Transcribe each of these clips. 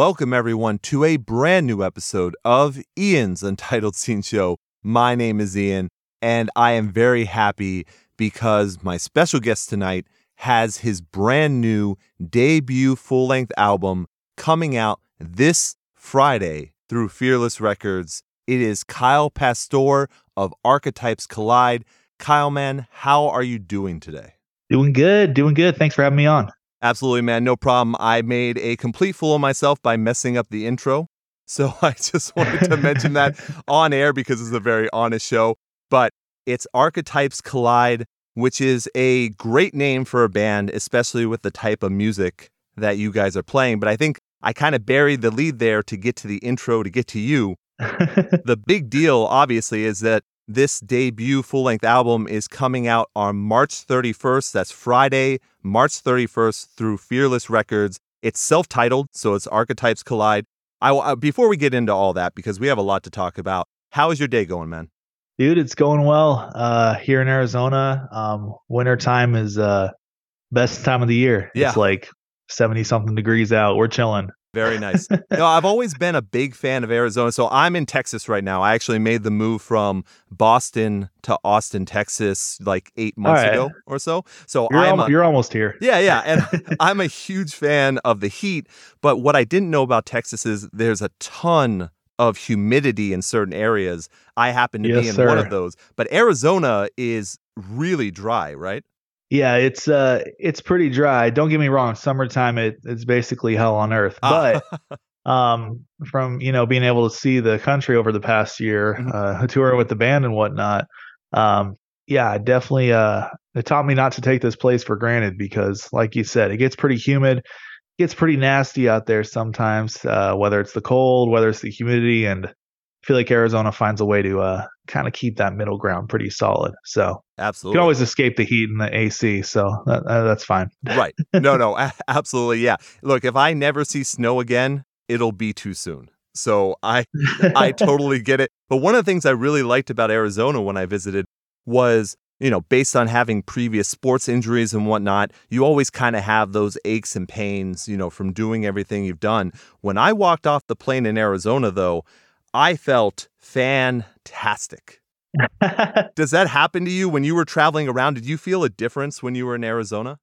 welcome everyone to a brand new episode of Ian's Untitled Scene Show. My name is Ian, and I am very happy because my special guest tonight has his brand new debut full length album coming out this Friday through Fearless Records. It is Kyle Pastor of Archetypes Collide. Kyle, man, how are you doing today? Doing good, doing good. Thanks for having me on. Absolutely, man. No problem. I made a complete fool of myself by messing up the intro. So I just wanted to mention that on air because it's a very honest show. But it's Archetypes Collide, which is a great name for a band, especially with the type of music that you guys are playing. But I think I kind of buried the lead there to get to the intro to get to you. the big deal, obviously, is that this debut full length album is coming out on March 31st. That's Friday, March 31st through Fearless Records. It's self titled, so it's Archetypes Collide. I, uh, before we get into all that, because we have a lot to talk about, how is your day going, man? Dude, it's going well. Uh, here in Arizona, um, winter time is uh, best time of the year. Yeah. It's like 70 something degrees out. We're chilling. Very nice. no, I've always been a big fan of Arizona. So I'm in Texas right now. I actually made the move from Boston to Austin, Texas, like eight months right. ago or so. So You're, I'm al- a- you're almost here. yeah, yeah, and I'm a huge fan of the heat. But what I didn't know about Texas is there's a ton of humidity in certain areas. I happen to be Yes, in one of those. But Arizona is really dry, right? Yeah, it's uh it's pretty dry. Don't get me wrong, summertime it, it's basically hell on earth. Ah. But um from you know being able to see the country over the past year, Mhm. uh touring with the band and whatnot, um yeah, definitely uh it taught me not to take this place for granted because like you said, it gets pretty humid, gets pretty nasty out there sometimes, uh whether it's the cold, whether it's the humidity and I feel like Arizona finds a way to uh kind of keep that middle ground pretty solid. So absolutely, you can always escape the heat and the AC, so that, uh, that's fine. right. No, no, absolutely. Yeah. Look, if I never see snow again, it'll be too soon. So I I totally get it. But one of the things I really liked about Arizona when I visited was, you know, based on having previous sports injuries and whatnot, you always kind of have those aches and pains, you know, from doing everything you've done. When I walked off the plane in Arizona, though, I felt fantastic. Does that happen to you when you were traveling around? Did you feel a difference when you were in Arizona?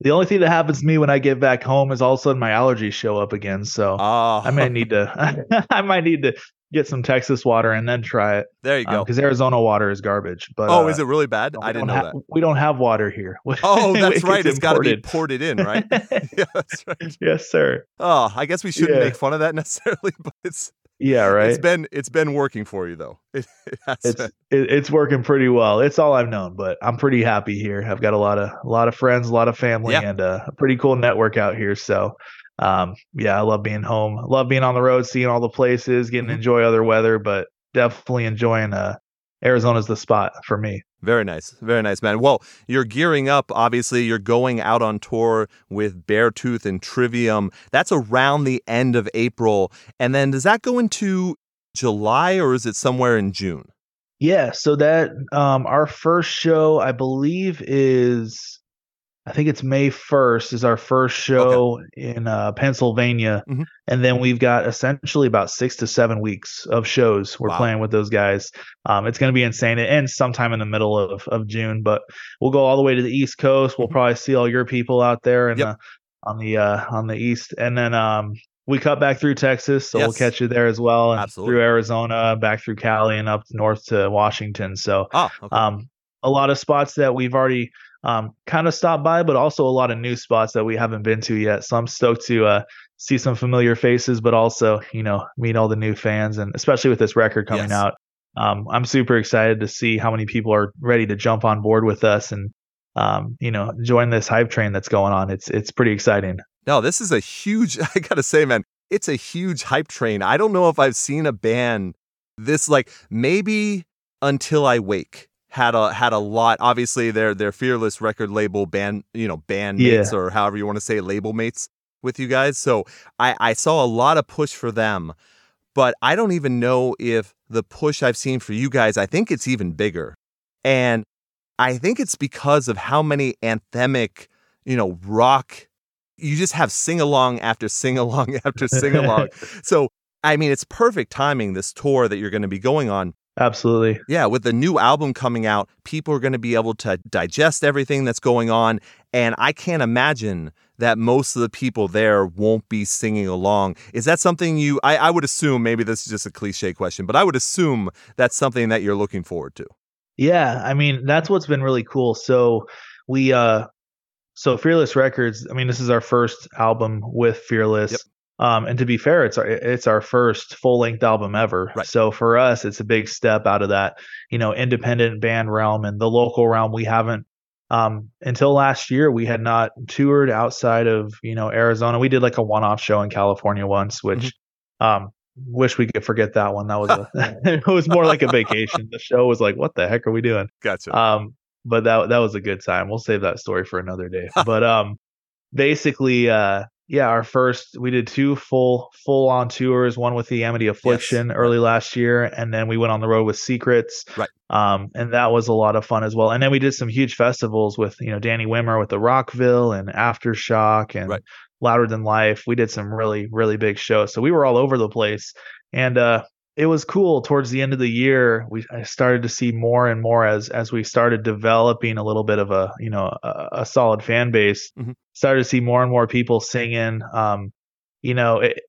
the only thing that happens to me when I get back home is all of a sudden my allergies show up again. So Oh, I might need to I might need to get some Texas water and then try it there you go. because Arizona water is garbage. But oh, uh, is it really bad? I didn't know ha- that. We don't have water here. Oh, that's right. It's got to be imported. ported in, right? yeah, that's right. yes, sir. Oh, I guess we shouldn't Yeah. make fun of that necessarily, but it's Yeah, right. it's been it's been working for you though. It, it it's it, it's working pretty well. It's all I've known, but I'm pretty happy here. I've got a lot of a lot of friends, a lot of family, Yeah. and uh, a pretty cool network out here. So, um, yeah, I love being home. Love being on the road, seeing all the places, getting to Mhm. enjoy other weather, but definitely enjoying uh, Arizona's the spot for me. Very nice. Very nice, man. Well, you're gearing up. Obviously, you're going out on tour with Beartooth and Trivium. That's around the end of April. And then does that go into July or is it somewhere in June? Yeah, so that um, our first show, I believe, is I think it's May first is our first show in uh, Pennsylvania, Mhm. and then we've got essentially about six to seven weeks of shows we're Wow. playing with those guys. Um, it's going to be insane. It ends sometime in the middle of, of June, but we'll go all the way to the East Coast. We'll Mhm. probably see all your people out there and Yep. the, on the uh, on the east, and then um, we cut back through Texas, so we'll catch you there as well, and Absolutely. through Arizona, back through Cali, and up north to Washington. So Ah, okay. um, a lot of spots that we've already um, kind of stopped by, but also a lot of new spots that we haven't been to yet. So I'm stoked to uh, see some familiar faces, but also you know meet all the new fans, and especially with this record coming Yes. out, um, I'm super excited to see how many people are ready to jump on board with us and um, you know join this hype train that's going on. It's it's pretty exciting. No, this is a huge, I gotta say, man, it's a huge hype train. I don't know if I've seen a band this like maybe until I wake had a had a lot. Obviously, they're they're fearless record label band, you know, band Yeah. mates or however you want to say label mates with you guys. So I, I saw a lot of push for them, but I don't even know if the push I've seen for you guys, I think it's even bigger. And I think it's because of how many anthemic, you know, rock you just have sing along after sing along after sing along. so, I mean, it's perfect timing, this tour that you're going to be going on. Absolutely. Yeah, with the new album coming out, people are going to be able to digest everything that's going on. And I can't imagine that most of the people there won't be singing along. Is that something you, I, I would assume, maybe this is just a cliche question, but I would assume that's something that you're looking forward to. Yeah, I mean, that's what's been really cool. So we, uh, so Fearless Records, I mean, this is our first album with Fearless. Yep. Um, and to be fair, it's our it's our first full length album ever. Right. So for us, it's a big step out of that, you know, independent band realm and the local realm. We haven't um, until last year we had not toured outside of you know Arizona. We did like a one off show in California once, which mm-hmm. um, wish we could forget that one. That was a it was more like a vacation. The show was like, what the heck are we doing? Gotcha. Um, but that that was a good time. We'll save that story for another day. but um, basically, uh, yeah, our first we did two full full on tours, one with the Amity Affliction yes. early last year, and then we went on the road with Secrets. Right. Um, and that was a lot of fun as well. And then we did some huge festivals with, you know, Danny Wimmer with the Rockville and Aftershock and right. Louder Than Life. We did some really, really big shows. So we were all over the place. And uh it was cool towards the end of the year we I started to see more and more as as we started developing a little bit of a you know a, a solid fan base mm-hmm. Started to see more and more people singing. Um you know it,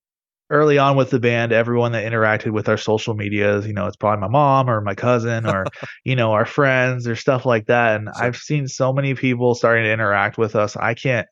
early on with the band everyone that interacted with our social medias you know it's probably my mom or my cousin or you know our friends or stuff like that. And i've seen so many people starting to interact with us. I can't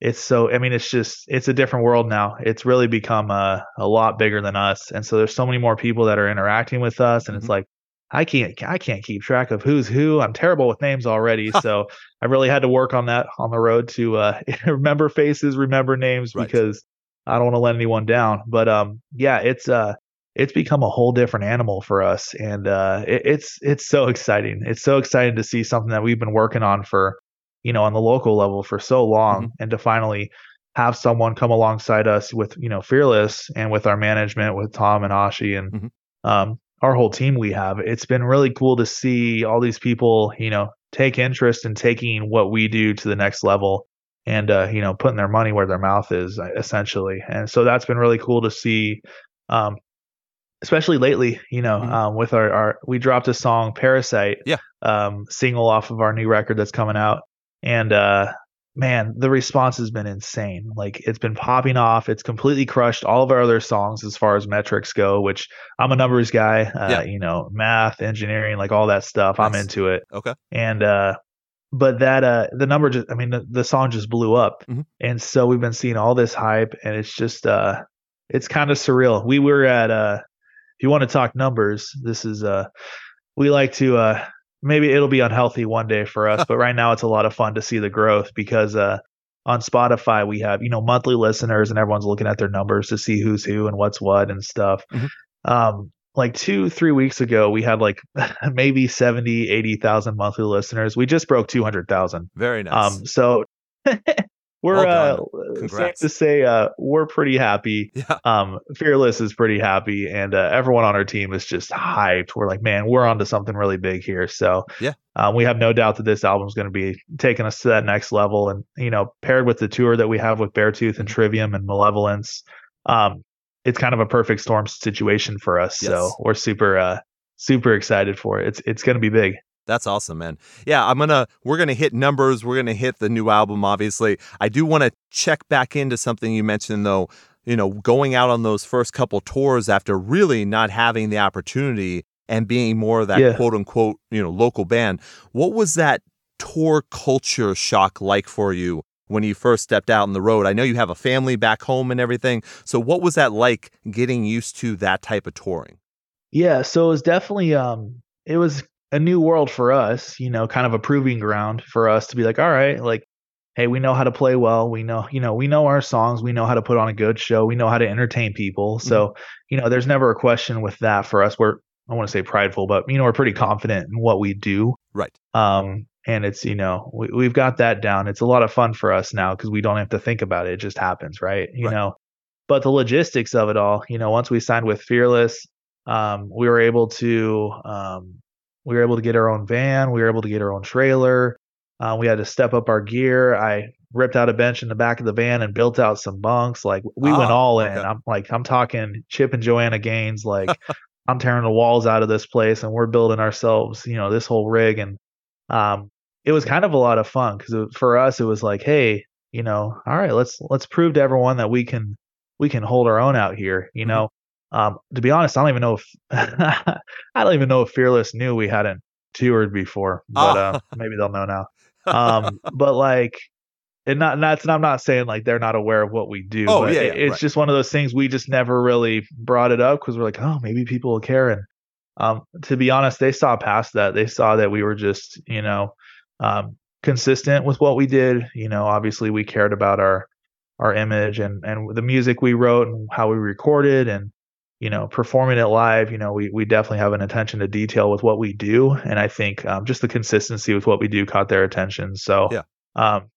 it's so i mean it's just it's a different world now. It's really become a, a lot bigger than us. And so there's so many more people that are interacting with us. And mm-hmm. it's like i can't i can't keep track of who's who i'm terrible with names already so i really had to work on that on the road to uh, remember faces remember names right. because i don't want to let anyone down but um yeah it's uh it's become a whole different animal for us and uh it, it's it's so exciting it's so exciting to see something that we've been working on for you know, on the local level for so long mm-hmm. and to finally have someone come alongside us with, you know, Fearless and with our management, with Tom and Oshie and mm-hmm. um, our whole team we have. It's been really cool to see all these people, you know, take interest in taking what we do to the next level and, uh, you know, putting their money where their mouth is uh, essentially. And so that's been really cool to see. Um, especially lately, you know, mm-hmm. um, with our, our, we dropped a song Parasite, yeah, um, single off of our new record that's coming out and uh man, the response has been insane. Like it's been popping off. It's completely crushed all of our other songs as far as metrics go, which I'm a numbers guy, uh, yeah. you know, math, engineering, like all that stuff. Nice. I'm into it. Okay. And uh but that uh the number just I mean the, the song just blew up. Mm-hmm. And so we've been seeing all this hype and it's just uh it's kind of surreal. We were at uh if you want to talk numbers, this is uh we like to uh maybe it'll be unhealthy one day for us, but right now it's a lot of fun to see the growth because uh, on Spotify we have you know monthly listeners and everyone's looking at their numbers to see who's who and what's what and stuff. Mm-hmm. Um, like two three weeks ago we had like maybe 70 80,000 monthly listeners. We just broke 200,000. Very nice. Um, so we're well uh safe to say uh we're pretty happy. Yeah. um fearless is pretty happy and uh, everyone on our team is just hyped. We're like man we're on to something really big here. So yeah. um, we have no doubt that this album is going to be taking us to that next level and you know paired with the tour that we have with beartooth and trivium and malevolence um it's kind of a perfect storm situation for us. Yes. so we're super uh super excited for it. It's it's going to be big that's awesome, man. Yeah, I'm gonna we're gonna hit numbers. We're gonna hit the new album. Obviously, I do want to check back into something you mentioned though. You know, going out on those first couple tours after really not having the opportunity and being more of that yeah. quote unquote you know local band. What was that tour culture shock like for you when you first stepped out on the road? I know you have a family back home and everything. So what was that like getting used to that type of touring? Yeah, so it was definitely um it was a new world for us, you know, kind of a proving ground for us to be like, all right, like, hey, we know how to play well. We know, you know, we know our songs. We know how to put on a good show. We know how to entertain people. Mm-hmm. So, you know, there's never a question with that for us. We're, I want to say prideful, but, you know, we're pretty confident in what we do. Right. Um, and it's, you know, we, we've got that down. It's a lot of fun for us now because we don't have to think about it. It just happens, right? You right. know, but the logistics of it all, you know, once we signed with Fearless, um, we were able to, um, we were able to get our own van. We were able to get our own trailer. Uh, we had to step up our gear. I ripped out a bench in the back of the van and built out some bunks. Like we went Ah, all in. okay. I'm like I'm talking Chip and Joanna Gaines. Like I'm tearing the walls out of this place and we're building ourselves. You know this whole rig and um, it was kind of a lot of fun because for us it was like, hey, you know, all right, let's let's prove to everyone that we can we can hold our own out here. You Mhm. know, um, to be honest, I don't even know if I don't even know if Fearless knew we hadn't toured before, but uh, maybe they'll know now. Um, but like, and not that's and I'm not saying like they're not aware of what we do. Oh, but yeah, yeah, it's right. just one of those things we just never really brought it up because we're like, oh, maybe people will care. And um, to be honest, they saw past that. They saw that we were just, you know, um, consistent with what we did. You know, obviously we cared about our our image and and the music we wrote and how we recorded and you know performing it live. You know, we we definitely have an attention to detail with what we do, and I think um, just the consistency with what we do caught their attention. So Yeah. um,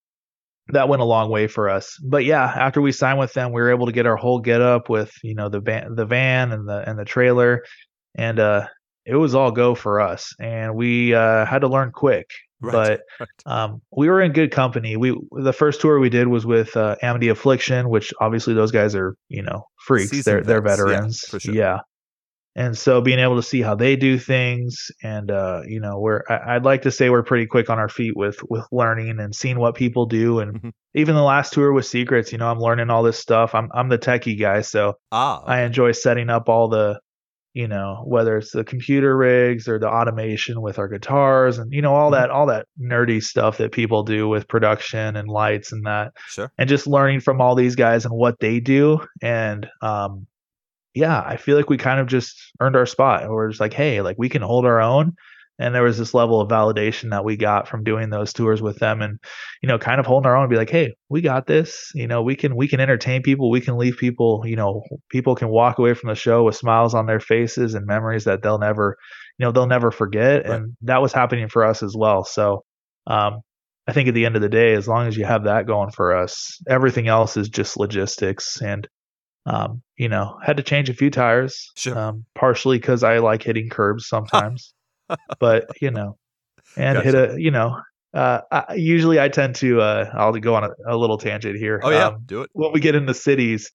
that went a long way for us. But yeah, after we signed with them, we were able to get our whole get up with you know the van, the van and the and the trailer, and uh, it was all go for us. And we uh, had to learn quick, Right, but right. um, we were in good company. We the first tour we did was with uh, Amity Affliction, which obviously those guys are you know freaks. Seasoned they're they're yeah, veterans, for sure. yeah. And so being able to see how they do things, and uh, you know, we're I, I'd like to say we're pretty quick on our feet with with learning and seeing what people do. And Mhm. even the last tour with Secrets, you know, I'm learning all this stuff. I'm I'm the techie guy, so Ah, I enjoy setting up all the, you know, whether it's the computer rigs or the automation with our guitars and you know all Mhm. that all that nerdy stuff that people do with production and lights and that, sure. and just learning from all these guys and what they do. And um, yeah, I feel like we kind of just earned our spot. and We're just like, hey, like we can hold our own. And there was this level of validation that we got from doing those tours with them, and you know, kind of holding our own, and be like, hey, we got this. You know, we can we can entertain people. We can leave people. You know, people can walk away from the show with smiles on their faces and memories that they'll never, you know, they'll never forget. Right. And that was happening for us as well. So, um, I think at the end of the day, as long as you have that going for us, everything else is just logistics. And um, you know, had to change a few tires, Sure. um, partially because I like hitting curbs sometimes, but you know, and hit a, you know, uh, I, usually I tend to, uh, I'll go on a, a little tangent here. Oh yeah, Um, do it. when we get into cities,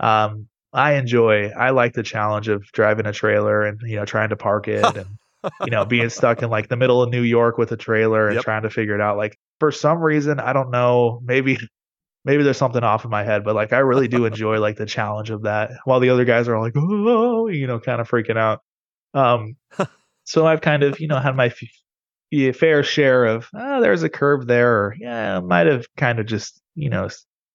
um, I enjoy, I like the challenge of driving a trailer and, you know, trying to park it and, you know, being stuck in like the middle of New York with a trailer and Yep. trying to figure it out. Like for some reason, I don't know, maybe, maybe there's something off in my head, but like I really do enjoy like the challenge of that while the other guys are like, oh, you know, kind of freaking out. Um, so I've kind of, you know, had my f- fair share of, oh, there's a curve there, or yeah, might have kind of just, you know,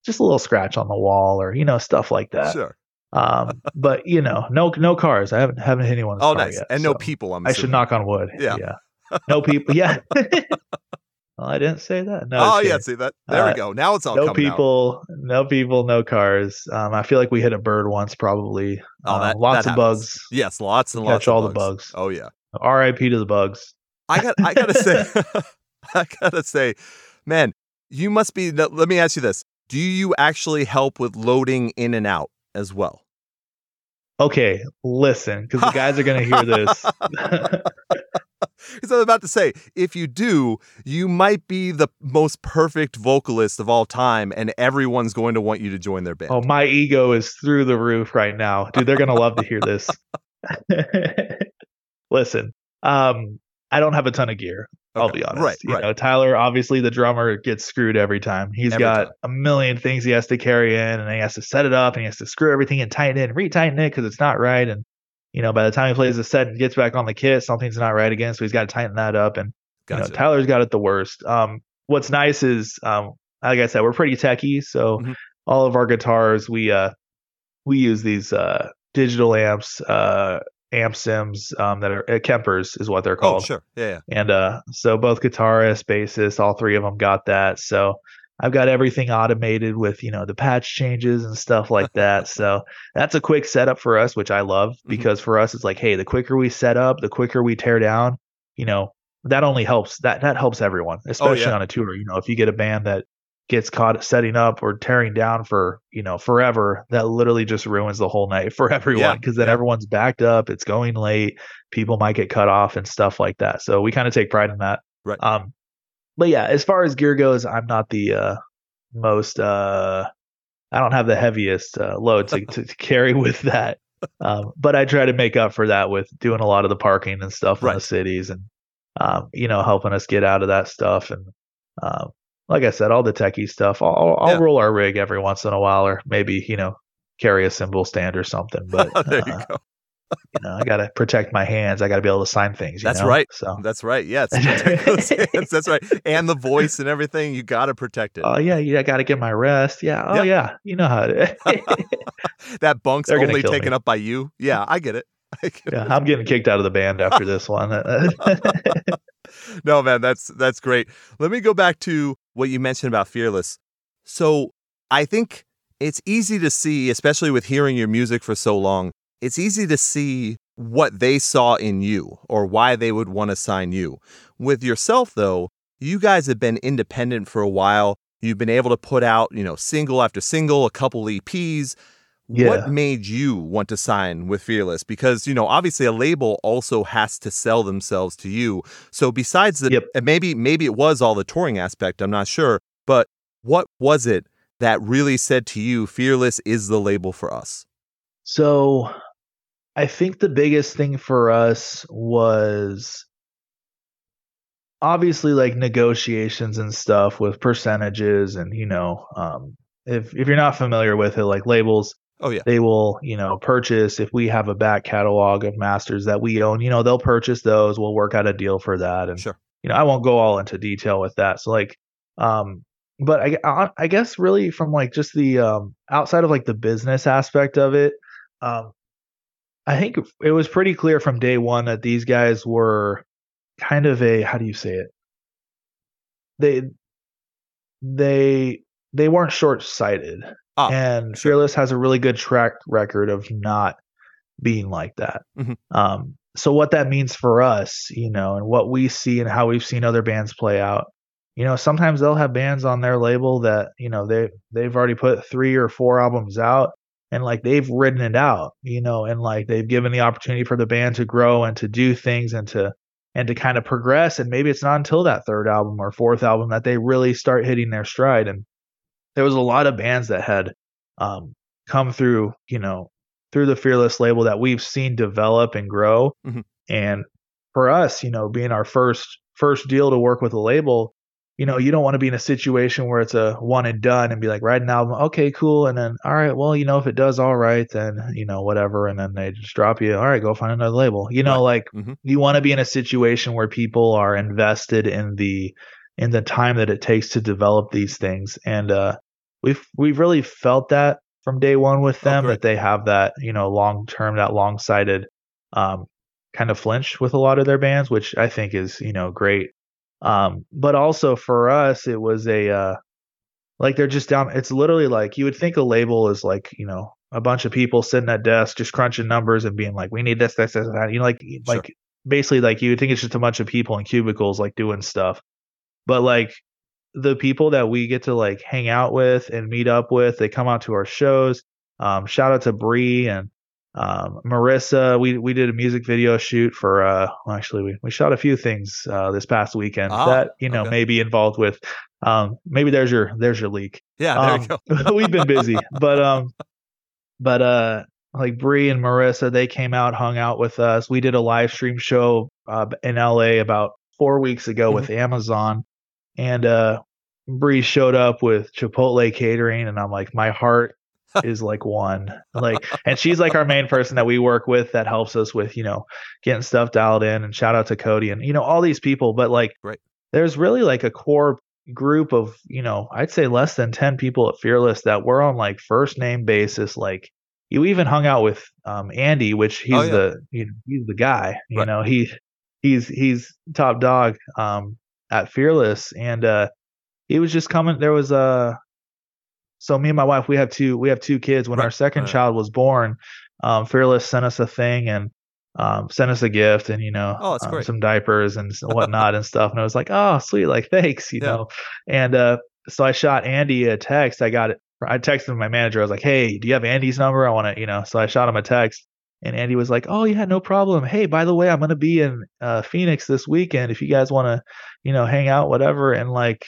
just a little scratch on the wall, or you know, stuff like that. Sure. Um, but you know, no, no cars. I haven't haven't hit anyone's Oh, nice. yet, And no people. I'm I should knock on wood. Yeah. yeah. No people. Yeah. well, I didn't say that. No. oh yeah, see that. There we Uh, go. Now it's all No coming out. people, no people, no cars. Um, I feel like we hit a bird once, probably. Oh, Um, that lots that of happens. bugs. Yes, lots and Catch lots of all the bugs. bugs. Oh yeah. R.I.P. to the bugs. I got. I gotta say. I gotta say, man, you must be. Let me ask you this: Do you actually help with loading in and out as well? Okay, listen, because the guys are gonna hear this. Because I was about to say, if you do, you might be the most perfect vocalist of all time, and everyone's going to want you to join their band. oh, my ego is through the roof right now, dude. They're gonna love to hear this. Listen, um, I don't have a ton of gear. I'll be honest. Right, you right. know, Tyler, obviously the drummer gets screwed every time. He's Every got time. a million things he has to carry in and he has to set it up and he has to screw everything and tighten it and retighten it because it's not right. And, you know, by the time he plays the set and gets back on the kit, something's not right again. So he's got to tighten that up. And, Gotcha. you know, Tyler's got it the worst. Um, what's nice is, um, like I said, we're pretty techie. So Mhm. all of our guitars, we, uh, we use these, uh, digital amps, uh, amp sims, um, that are uh, Kempers is what they're called. oh, called. sure. Yeah, yeah. And uh, so both guitarists, bassists, all three of them got that. So I've got everything automated with you know the patch changes and stuff like that. so that's a quick setup for us, which I love Mhm. because for us it's like, hey, the quicker we set up, the quicker we tear down. You know that only helps that that helps everyone, especially Oh, yeah. on a tour. You know if you get a band that gets caught setting up or tearing down for you know forever that literally just ruins the whole night for everyone Yeah, because then yeah. everyone's backed up it's going late people might get cut off and stuff like that. So we kind of take pride in that. Right. Um, but yeah, as far as gear goes, I'm not the uh, most. Uh, I don't have the heaviest uh, load to, to, to carry with that. Um, but I try to make up for that with doing a lot of the parking and stuff right. in the cities, and um, you know, helping us get out of that stuff. And um, like I said, all the techie stuff. I'll, I'll yeah. roll our rig every once in a while, or maybe you know, carry a cymbal stand or something. But there you uh, go you know, I got to protect my hands. I got to be able to sign things. That's know? right. So that's right. Yeah. That's right. And the voice and everything, you got to protect it. Oh yeah, yeah. I got to get my rest. Yeah. Oh yeah. You know how to. that bunk's They're only taken me. up by you. Yeah, I get it. I get yeah, it. I'm getting kicked out of the band after this one. no, man, that's that's great. Let me go back to what you mentioned about Fearless. So I think it's easy to see, especially with hearing your music for so long, it's easy to see what they saw in you or why they would want to sign you. With yourself, though, you guys have been independent for a while. You've been able to put out, you know, single after single, a couple EPs. Yeah. What made you want to sign with Fearless? Because, you know, obviously a label also has to sell themselves to you. So besides the yep. maybe maybe it was all the touring aspect, I'm not sure, but what was it that really said to you Fearless is the label for us? So I think the biggest thing for us was obviously like negotiations and stuff with percentages and you know um, if if you're not familiar with it like labels oh yeah. they will you know purchase if we have a back catalog of masters that we own you know they'll purchase those. We'll work out a deal for that. And sure. you know I won't go all into detail with that. So like um but I I guess really from like just the um outside of like the business aspect of it um I think it was pretty clear from day one that these guys were kind of a how do you say it? They they they weren't short sighted. Ah, and sure. Fearless has a really good track record of not being like that. Mm-hmm. Um, so what that means for us, you know, and what we see and how we've seen other bands play out, you know, sometimes they'll have bands on their label that, you know, they they've already put three or four albums out and like they've ridden it out, you know, and like they've given the opportunity for the band to grow and to do things and to and to kind of progress. And maybe it's not until that third album or fourth album that they really start hitting their stride. And there was a lot of bands that had um, come through, you know, through the Fearless label that we've seen develop and grow. Mm-hmm. And for us, you know, being our first first deal to work with a label, you know, you don't want to be in a situation where it's a one and done and be like, write an album, okay, cool. And then, all right, well, you know, if it does all right, then, you know, whatever. And then they just drop you, all right, go find another label. You know, right. like mm-hmm. you want to be in a situation where people are invested in the in the time that it takes to develop these things. And uh we've we've really felt that from day one with oh, them, oh, that they have that, you know, long term, that long sighted um kind of flinch with a lot of their bands, which I think is, you know, great um, but also for us, it was a uh, like they're just down. It's literally like you would think a label is like you know a bunch of people sitting at desks just crunching numbers and being like, we need this, this, this, that. You know, like sure. like basically like you would think it's just a bunch of people in cubicles like doing stuff. But like the people that we get to like hang out with and meet up with, they come out to our shows. Um, shout out to Bree and um, Marissa, we we did a music video shoot for. Uh, well, actually, we we shot a few things uh, this past weekend oh, that you know okay. may be involved with. Um, maybe there's your there's your leak. Yeah, there um, you go. we've been busy, but um, but uh, like Bree and Marissa, they came out, hung out with us. We did a live stream show uh, in LA about four weeks ago mm-hmm. with Amazon, and uh, Bree showed up with Chipotle catering, and I'm like, my heart is like one like and she's like our main person that we work with that helps us with you know getting stuff dialed in and shout out to cody and you know all these people but like right. there's really like a core group of you know i'd say less than 10 people at fearless that we're on like first name basis like you even hung out with um andy which he's oh, yeah. the you know, he's the guy you right. know he he's he's top dog um at fearless and uh he was just coming there was a so me and my wife, we have two we have two kids. When right. our second right. child was born, um, Fearless sent us a thing and um, sent us a gift and you know oh, um, some diapers and whatnot and stuff. And I was like, oh sweet, like thanks, you yeah. know. And uh, so I shot Andy a text. I got it. I texted my manager. I was like, hey, do you have Andy's number? I want to, you know. So I shot him a text. And Andy was like, "Oh yeah, no problem. Hey, by the way, I'm gonna be in uh, Phoenix this weekend. If you guys want to, you know, hang out, whatever." And like,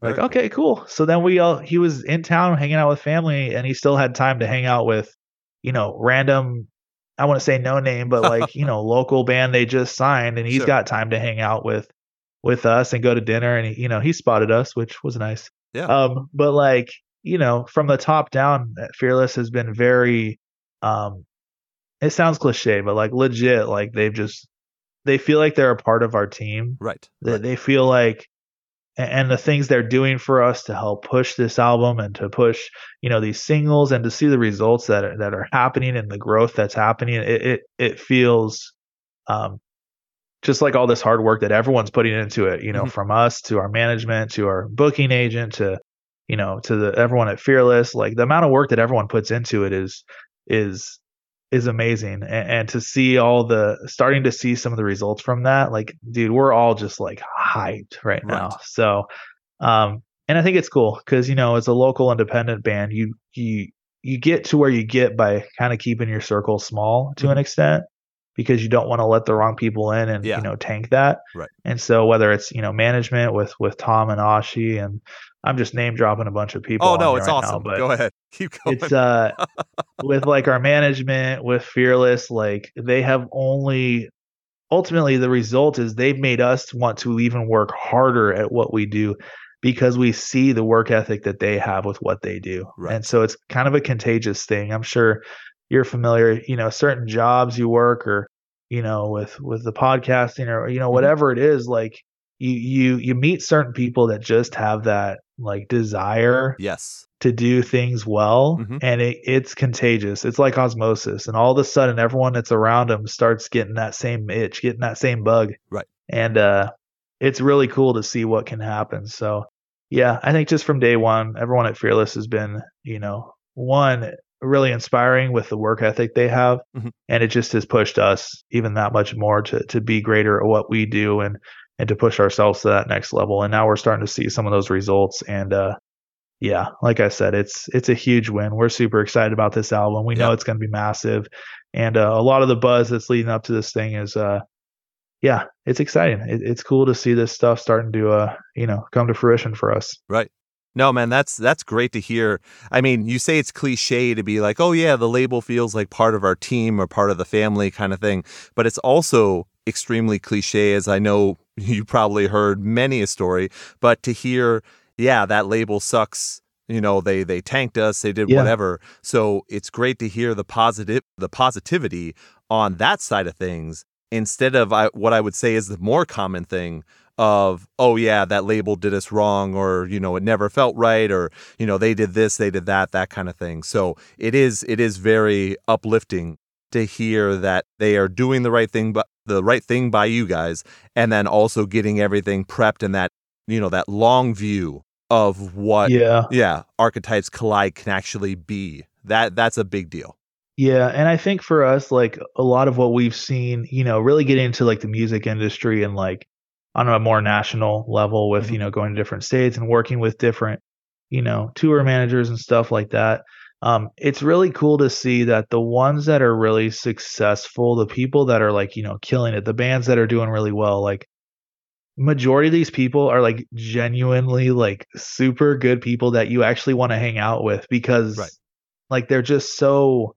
like okay, cool. So then we all he was in town hanging out with family, and he still had time to hang out with, you know, random. I want to say no name, but like you know, local band they just signed, and he's Sure. got time to hang out with with us and go to dinner, and he, you know, he spotted us, which was nice. Yeah. Um, but like you know, from the top down, Fearless has been very um it sounds cliche, but like legit, like they've just they feel like they're a part of our team. Right. They, right. they feel like and the things they're doing for us to help push this album and to push you know these singles and to see the results that are, that are happening and the growth that's happening it it, it feels um just like all this hard work that everyone's putting into it you know Mhm. from us to our management to our booking agent to you know to the everyone at fearless like the amount of work that everyone puts into it is is is amazing and, and to see all the starting to see some of the results from that like dude we're all just like hyped right, Right. now so um and i think it's cool because you know as a local independent band you you you get to where you get by kind of keeping your circle small to an Mhm. extent because you don't want to let the wrong people in and Yeah. you know tank that Right. and so whether it's you know management with with tom and oshie and i'm just name dropping a bunch of people Oh no, it's right awesome. but Go ahead. Keep going. it's uh with like our management with fearless like they have only ultimately the result is they've made us want to even work harder at what we do because we see the work ethic that they have with what they do Right. and so it's kind of a contagious thing i'm sure you're familiar you know certain jobs you work or you know with with the podcasting or you know Mhm. whatever it is like you you you meet certain people that just have that like desire yes. to do things well Mhm. and it, it's contagious it's like osmosis and all of a sudden everyone that's around them starts getting that same itch getting that same bug Right. and uh it's really cool to see what can happen so yeah i think just from day one everyone at fearless has been you know one really inspiring with the work ethic they have Mhm. and it just has pushed us even that much more to to be greater at what we do and and to push ourselves to that next level and now we're starting to see some of those results and uh yeah, like I said, it's it's a huge win. We're super excited about this album. We know Yeah. it's going to be massive, and uh, a lot of the buzz that's leading up to this thing is, uh, yeah, it's exciting. It, it's cool to see this stuff starting to, uh, you know, come to fruition for us. Right. No, man, that's that's great to hear. I mean, you say it's cliche to be like, "Oh yeah, the label feels like part of our team or part of the family kind of thing." But it's also extremely cliche as I know you probably heard many a story, but to hear, yeah, that label sucks. You know, they they tanked us, they did Yeah. whatever. So, it's great to hear the positive the positivity on that side of things instead of I, what I would say is the more common thing of oh yeah that label did us wrong or you know it never felt right or you know they did this they did that that kind of thing so it is it is very uplifting to hear that they are doing the right thing but the right thing by you guys and then also getting everything prepped in that you know that long view of what Yeah, yeah archetypes collide can actually be. That that's a big deal. Yeah, and I think for us, like a lot of what we've seen, you know, really getting into like the music industry and like on a more national level with Mhm. you know going to different states and working with different you know tour managers and stuff like that um it's really cool to see that the ones that are really successful the people that are like you know killing it the bands that are doing really well like majority of these people are like genuinely like super good people that you actually want to hang out with because Right. like they're just so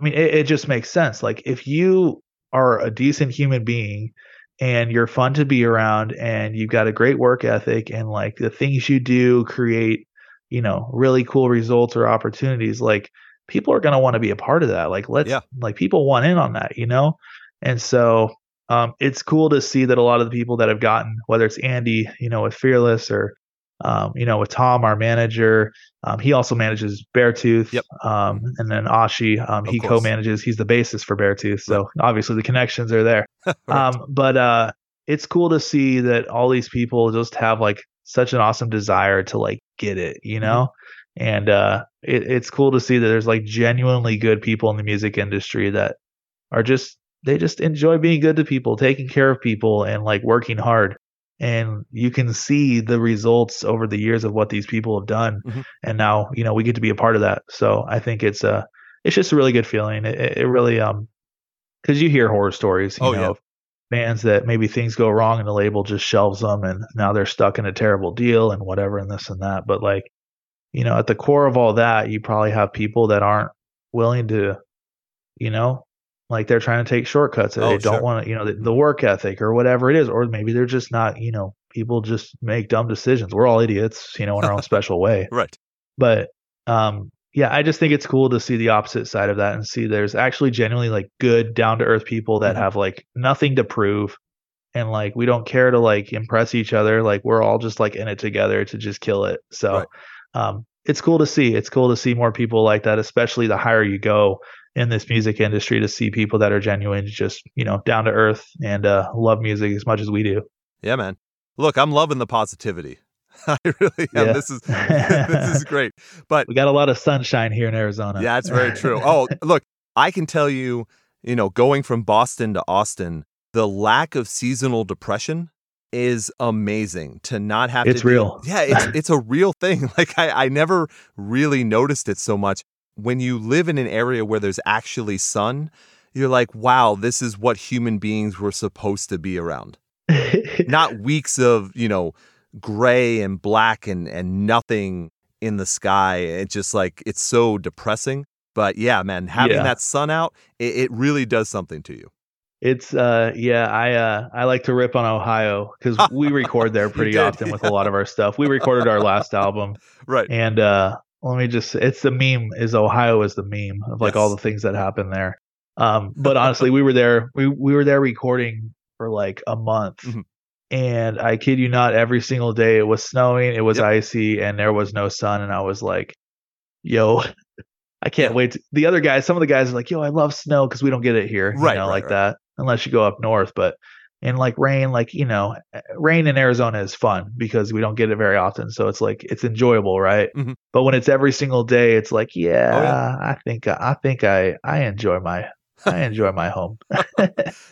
I mean it, it just makes sense like if you are a decent human being and you're fun to be around and you've got a great work ethic and like the things you do create you know really cool results or opportunities like people are going to want to be a part of that like let's Yeah. like people want in on that you know and so um it's cool to see that a lot of the people that have gotten whether it's Andy you know with Fearless or um, you know, with Tom, our manager, um, he also manages Beartooth. Yep. Um, and then Oshie, um, he course. co-manages. He's the bassist for Beartooth, so obviously the connections are there. Right. Um, but uh, it's cool to see that all these people just have like such an awesome desire to like get it, you know. And uh, it, it's cool to see that there's like genuinely good people in the music industry that are just they just enjoy being good to people, taking care of people, and like working hard. And you can see the results over the years of what these people have done. Mhm. And now, you know, we get to be a part of that. So I think it's uh it's just a really good feeling. It, it really um because you hear horror stories, you Oh, know, yeah. Bands that maybe things go wrong and the label just shelves them and now they're stuck in a terrible deal and whatever and this and that. But like, you know, at the core of all that, you probably have people that aren't willing to, you know, like they're trying to take shortcuts. Or Oh, they don't sure. want to, you know, the, the work ethic or whatever it is, or maybe they're just not, you know, people just make dumb decisions. We're all idiots, you know, in our own special way Right. but um yeah i just think it's cool to see the opposite side of that and see there's actually genuinely like good down to earth people that Mhm. have like nothing to prove and like we don't care to like impress each other like we're all just like in it together to just kill it so Right. um it's cool to see it's cool to see more people like that especially the higher you go in this music industry to see people that are genuine just you know down to earth and uh love music as much as we do Yeah, man. Look, I'm loving the positivity. I really am. Yeah. This is this is great. But we got a lot of sunshine here in arizona yeah, it's very true. Oh, look, I can tell you, you know, going from Boston to Austin, the lack of seasonal depression is amazing to not have It's to real. Yeah, it's it's a real thing. Like I, I never really noticed it so much. When you live in an area where there's actually sun, you're like, wow, this is what human beings were supposed to be around. Not weeks of, you know, gray and black and and nothing in the sky. It's just like it's so depressing. But yeah, man, having Yeah. that sun out, it, it really does something to you. It's uh yeah, I uh I like to rip on Ohio because we record there pretty did, often with a lot of our stuff. We recorded our last album Right. and uh let me just it's the meme is Ohio is the meme of like all the things that happen there. Um but honestly we were there we we were there recording for like a month. Mhm. And I kid you not, every single day it was snowing, it was Yep. icy, and there was no sun. And I was like, yo, I can't wait. To, the other guys, some of the guys are like, yo, I love snow because we don't get it here, Right, you know, right, like right. that, unless you go up north. But and like rain, like you know, eh, rain in Arizona is fun because we don't get it very often, so it's like it's enjoyable, right? Mhm. But when it's every single day, it's like, yeah, Oh, yeah. I think I think I I enjoy my I enjoy my home.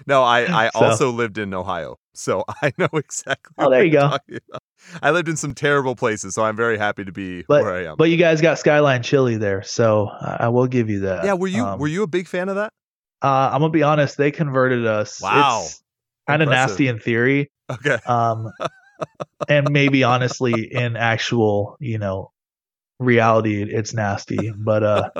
No, I, I So- also lived in Ohio, so I know exactly. Oh, there you go. I lived in some terrible places, so I'm very happy to be But- where I am. But you guys got Skyline Chili there, so I, I will give you that. yeah, were you Um, were you a big fan of that? Uh, I'm gonna be honest. They converted us. Wow. kind of nasty in theory. Okay. Um, and maybe honestly, in actual, you know, reality, it's nasty. But uh,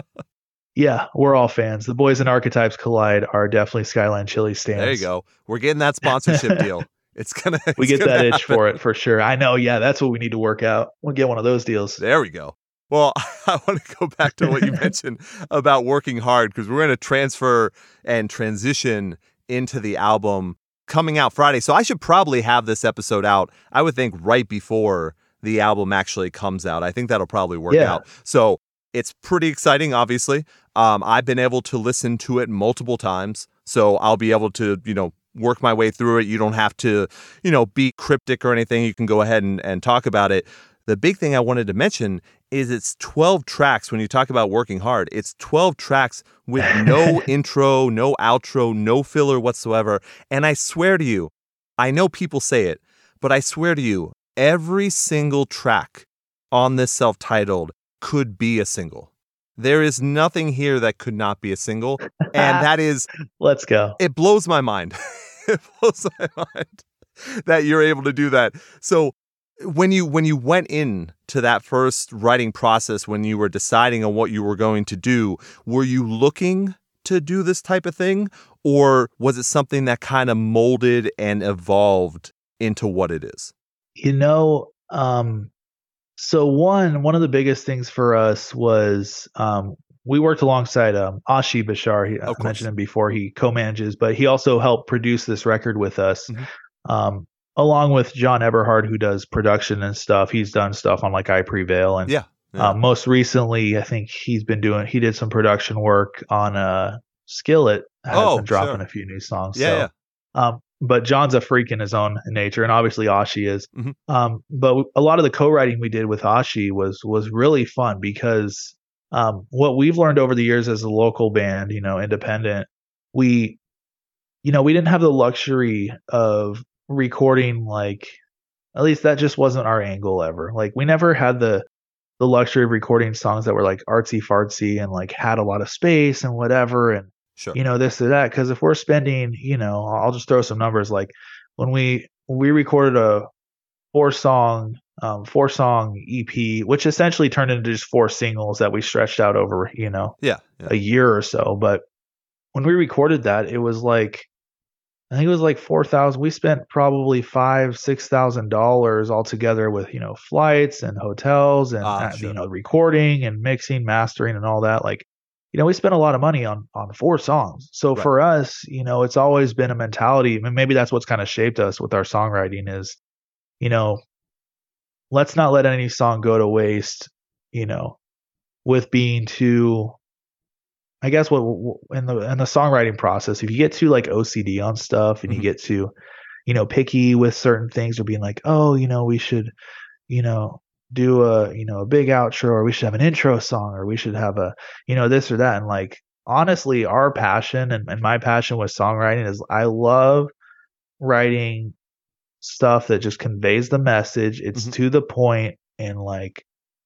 yeah, we're all fans. The boys and Archetypes Collide are definitely Skyline Chili stands. There you go. We're getting that sponsorship deal. It's gonna. We get gonna that itch happen. for it for sure. I know. Yeah, that's what we need to work out. We'll get one of those deals. There we go. Well, I want to go back to what you mentioned about working hard because we're going to transfer and transition into the album coming out Friday. So I should probably have this episode out, I would think, right before the album actually comes out. I think that'll probably work Yeah. out. So it's pretty exciting, obviously. Um, I've been able to listen to it multiple times. So I'll be able to, you know, work my way through it. You don't have to, you know, be cryptic or anything. You can go ahead and, and talk about it. The big thing I wanted to mention is it's 12 tracks. When you talk about working hard, it's 12 tracks with no intro, no outro, no filler whatsoever. And I swear to you, I know people say it, but I swear to you, every single track on this self titled could be a single. There is nothing here that could not be a single. And that is Let's go. it blows my mind. it blows my mind that you're able to do that. So when you when you went in to that first writing process when you were deciding on what you were going to do, were you looking to do this type of thing or was it something that kind of molded and evolved into what it is? You know, um, so one one of the biggest things for us was um, we worked alongside um, Oshie Bichar. He, I mentioned him before. He co-manages, but he also helped produce this record with us, Mhm. um, along with John Eberhard, who does production and stuff. He's done stuff on like I Prevail, and Yeah. yeah. um, most recently, I think he's been doing. He did some production work on uh, Skillet. Has Oh, been dropping sure. a few new songs. Yeah, so. yeah. Um, but John's a freak in his own nature, and obviously Oshie is. Mhm. Um, but a lot of the co-writing we did with Oshie was was really fun because um, what we've learned over the years as a local band, you know, independent, we, you know, we didn't have the luxury of recording like, at least that just wasn't our angle ever. Like we never had the the luxury of recording songs that were like artsy fartsy and like had a lot of space and whatever and Sure. you know this or that because if we're spending you know i'll just throw some numbers like when we we recorded a four song um four song ep which essentially turned into just four singles that we stretched out over you know yeah. yeah. a year or so but when we recorded that it was like i think it was like four thousand we spent probably five six thousand dollars altogether with you know flights and hotels and Ah, uh, sure. you know recording and mixing mastering and all that like you know we spent a lot of money on on four songs so Right. for us you know it's always been a mentality and maybe that's what's kind of shaped us with our songwriting is you know let's not let any song go to waste you know with being too i guess what in the in the songwriting process if you get too like ocd on stuff and Mhm. you get too you know picky with certain things or being like oh you know we should you know do a you know a big outro or we should have an intro song or we should have a you know this or that. And like honestly our passion and, and my passion with songwriting is i love writing stuff that just conveys the message. It's Mhm. to the point and like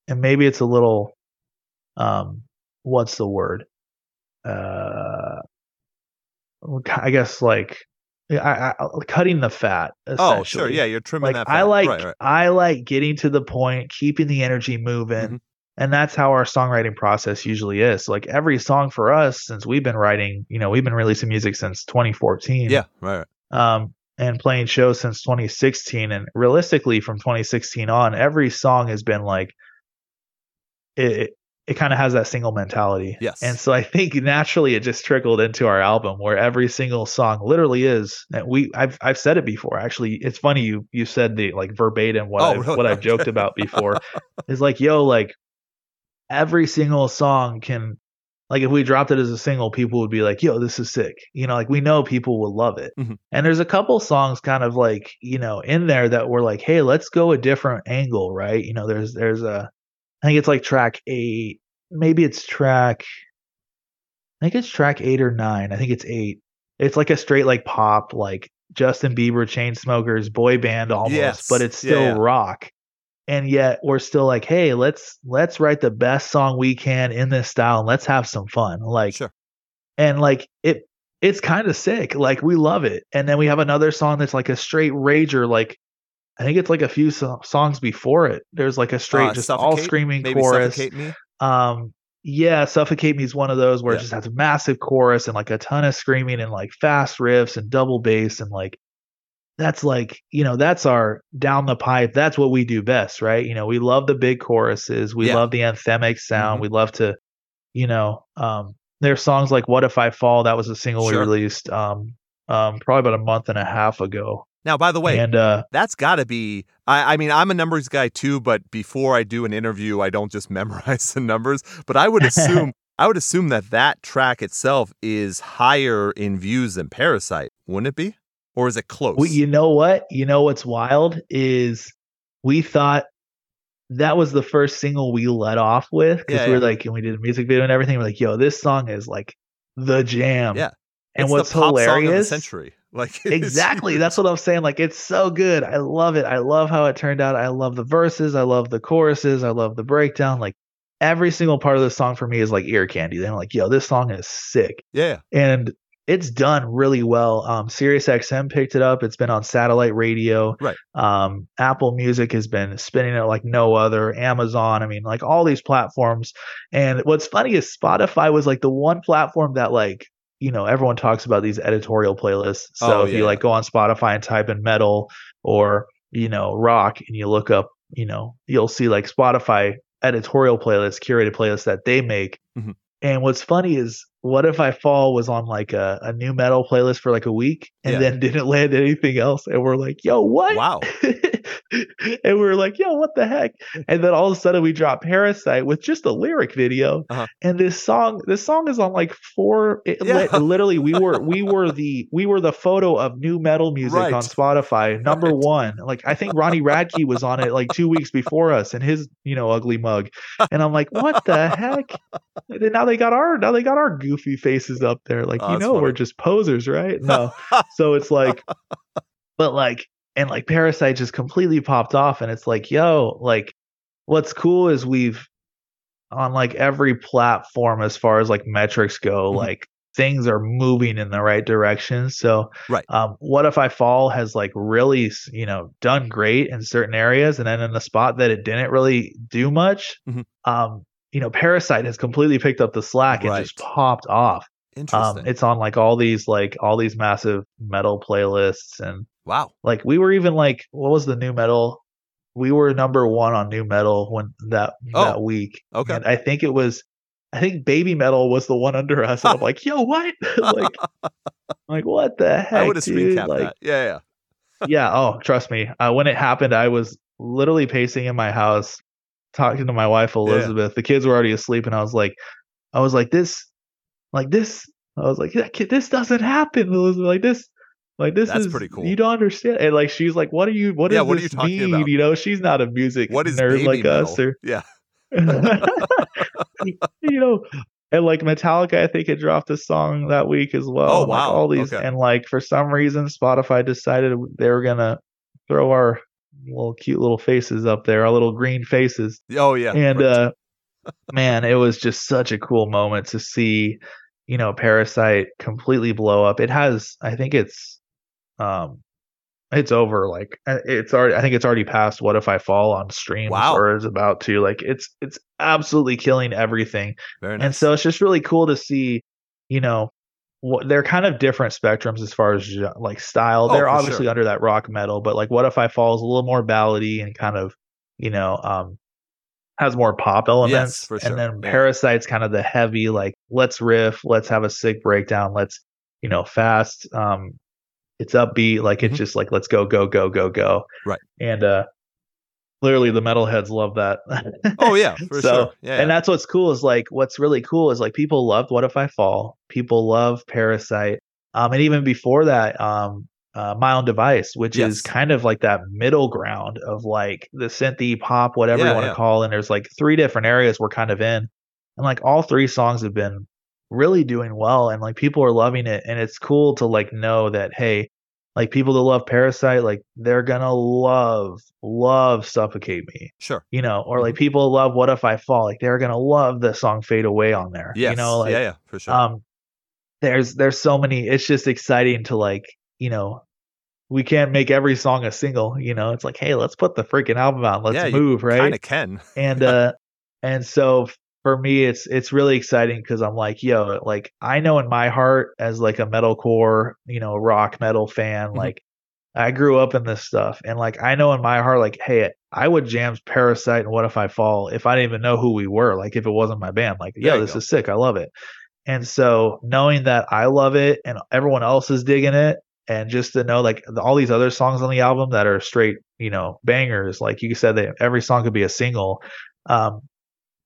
and maybe it's a little um what's the word? Uh i guess like I, I, cutting the fat Oh, sure. Yeah, you're trimming like that. Fat. i like Right, right. i like getting to the point keeping the energy moving Mhm. and that's how our songwriting process usually is like every song for us since we've been writing you know we've been releasing music since 2014 Yeah, right, right. um, and playing shows since 2016. And realistically, from 2016 on, every song has been like it. It, kind of has that single mentality. Yes. And so I think naturally it just trickled into our album where every single song literally is. And we I've I've said it before. Actually, it's funny you you said the like verbatim what Oh, I've, really? what I've joked about before. is like yo like every single song can like if we dropped it as a single people would be like yo this is sick you know like we know people will love it Mhm. and there's a couple songs kind of like you know in there that were like hey let's go a different angle right you know there's there's a i think it's like track eight. Maybe it's track i think it's track eight or nine. I think it's eight. It's like a straight like pop like justin bieber chainsmokers boy band almost Yes. but it's still yeah. rock. And yet we're still like hey let's let's write the best song we can in this style and let's have some fun. Like Sure. and like it it's kind of sick. Like we love it. And then we have another song that's like a straight rager like i think it's like a few so- songs before it there's like a straight Uh, just all screaming Maybe chorus suffocate me. um yeah suffocate me is one of those where Yeah. it just has a massive chorus and like a ton of screaming and like fast riffs and double bass and like that's like you know that's our down the pipe that's what we do best right you know we love the big choruses we Yeah. love the anthemic sound Mhm. we love to you know um there's songs like what if i fall that was a single Sure. we released um um probably about a month and a half ago Now, by the way, and uh that's got to be. I, I mean, I'm a numbers guy too, but before I do an interview, I don't just memorize the numbers. But I would assume, I would assume that that track itself is higher in views than Parasite, wouldn't it be? Or is it close? we, you know what you know what's wild is we thought that was the first single we let off with because Yeah, we were yeah. like and we did a music video and everything we're like yo this song is like the jam Yeah. and it's what's the pop song of the hilarious century. Like exactly that's what i'm saying like it's so good i love it i love how it turned out i love the verses i love the choruses i love the breakdown like every single part of the song for me is like ear candy then i'm like yo this song is sick yeah. and it's done really well um sirius xm picked it up it's been on satellite radio Right. um apple music has been spinning it like no other amazon i mean like all these platforms and what's funny is spotify was like the one platform that like you know everyone talks about these editorial playlists. So Oh, if you like go on spotify and type in metal or you know rock and you look up you know you'll see like spotify editorial playlists curated playlists that they make. Mhm. and what's funny is what if i fall was on like a, a new metal playlist for like a week and Yeah. then didn't land anything else and we're like yo what Wow. and we are like, yo, what the heck? And then all of a sudden we drop Parasite with just a lyric video. Uh-huh. And this song, this song is on like four it, Yeah. li- literally we were we were the we were the photo of new metal music Right. on Spotify, number Right. one. Like I think Ronnie Radke was on it like two weeks before us and his, you know, ugly mug. And I'm like, what the heck? And then now they got our now they got our goofy faces up there. Like, Oh, you know, funny. we're just posers, right? No. so it's like but like and like parasite just completely popped off and it's like yo like what's cool is we've on like every platform as far as like metrics go, Mhm. like things are moving in the right direction. So, Right. um, what if I fall has like really, you know, done great in certain areas, and then in the spot that it didn't really do much, Mhm. um, you know, Parasite has completely picked up the slack and just popped off. Interesting. Um, it's on like all these like all these massive metal playlists and wow. like we were even like what was the new metal? We were number one on new metal when that Oh, that week. okay. And I think it was I think Babymetal was the one under us. And I'm like, yo, what? like like what the heck? I would have screen capped Like, that. Yeah, yeah. yeah, oh, trust me. Uh, when it happened, I was literally pacing in my house, talking to my wife Yeah. Elizabeth. The kids were already asleep, and I was like, I was like, this, like this. I was like, "Yeah, kid, this doesn't happen, Elizabeth. Like this, like this That's is pretty cool. You don't understand. And like she's like, what are you? What Yeah, does what are this you talking mean? about? You know, she's not a music What is nerd like metal? us, or Yeah. you know. And like Metallica, I think it dropped a song that week as well. Oh, and, like, wow. all these, Okay. and like for some reason, Spotify decided they were gonna throw our little cute little faces up there, our little green faces. Oh yeah. and right. uh man, it was just such a cool moment to see, you know, Parasite completely blow up. It has, I think it's, um, it's over. Like uh, it's already, I think it's already past. What if I fall on stream? Wow. or is about to? Like it's it's absolutely killing everything. Very nice. And so it's just really cool to see, you know, they're kind of different spectrums as far as like style. Oh, they're obviously sure. under that rock metal, but like what if I fall is a little more ballady and kind of, you know, um has more pop elements. for sure. And then Yeah. Parasite's kind of the heavy, like let's riff, let's have a sick breakdown, let's, you know, fast. Um it's upbeat, like it's Mhm. just like let's go, go, go, go, go. Right. And uh clearly the metalheads love that. oh yeah, for So, sure. Yeah. and that's what's cool is like what's really cool is like people loved What If I Fall, people love Parasite, um, and even before that, um, uh, My Own Device, which Yes. is kind of like that middle ground of like the synthy pop, whatever Yeah, you want yeah. to call. it. And there's like three different areas we're kind of in, and like all three songs have been really doing well, and like people are loving it, and it's cool to like know that hey. Like people that love Parasite, like they're gonna love, love Suffocate Me sure. you know, or Mm-hmm. like people love "What If I Fall," like they're gonna love the song "Fade Away" on there. Yes. You know, like yeah, yeah, for sure. um, there's there's so many. It's just exciting to like, you know, we can't make every song a single. You know, it's like, hey, let's put the freaking album out. Let's Yeah, move, right? Kind of can. and uh and so for me it's it's really exciting because i'm like yo like i know in my heart as like a metalcore you know rock metal fan Mhm. like i grew up in this stuff and like i know in my heart like hey i would jam parasite and what if i fall if i didn't even know who we were like if it wasn't my band like yo this go. is sick i love it and so knowing that i love it and everyone else is digging it and just to know like all these other songs on the album that are straight you know bangers like you said that every song could be a single um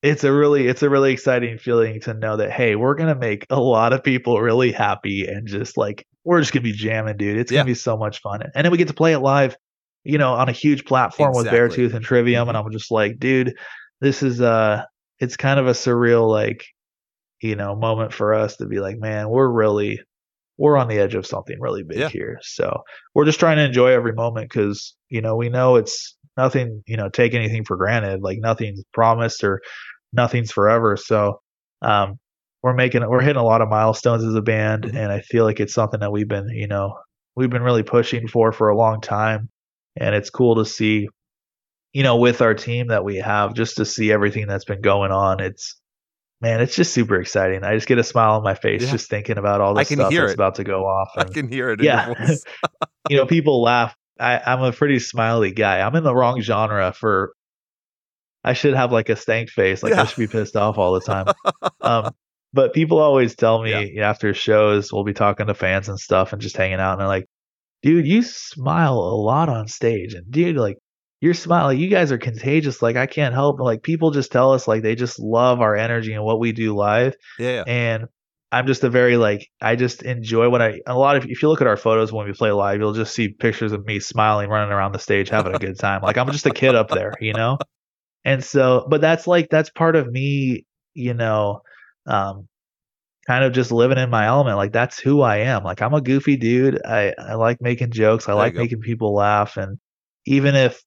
it's a really it's a really exciting feeling to know that hey we're gonna make a lot of people really happy and just like we're just gonna be jamming dude it's Yeah. gonna be so much fun and then we get to play it live you know on a huge platform with Exactly. beartooth and trivium and i'm just like dude this is uh it's kind of a surreal like you know moment for us to be like man we're really we're on the edge of something really big Yeah. here so we're just trying to enjoy every moment because you know we know it's nothing you know take anything for granted like nothing's promised or nothing's forever so um we're making we're hitting a lot of milestones as a band Mhm. and i feel like it's something that we've been you know we've been really pushing for for a long time and it's cool to see you know with our team that we have just to see everything that's been going on it's man it's just super exciting i just get a smile on my face Yeah. just thinking about all this stuff that's it. about to go off I can hear it yeah. you know, people laugh. I, I'm a pretty smiley guy. I'm in the wrong genre for. I should have like a stank face. Like Yeah. I should be pissed off all the time. um, but people always tell me after shows, we'll be talking to fans and stuff and just hanging out, and they're like, "Dude, you smile a lot on stage, and dude, like." You're smiling. You guys are contagious. Like I can't help. Like people just tell us like they just love our energy and what we do live Yeah, yeah. and I'm just a very like I just enjoy when I a lot of if you look at our photos when we play live, you'll just see pictures of me smiling, running around the stage, having a good time. Like I'm just a kid up there, you know? And so but that's like that's part of me, you know, um kind of just living in my element. Like that's who I am. Like I'm a goofy dude. I, I like making jokes. I There like making people laugh. And even if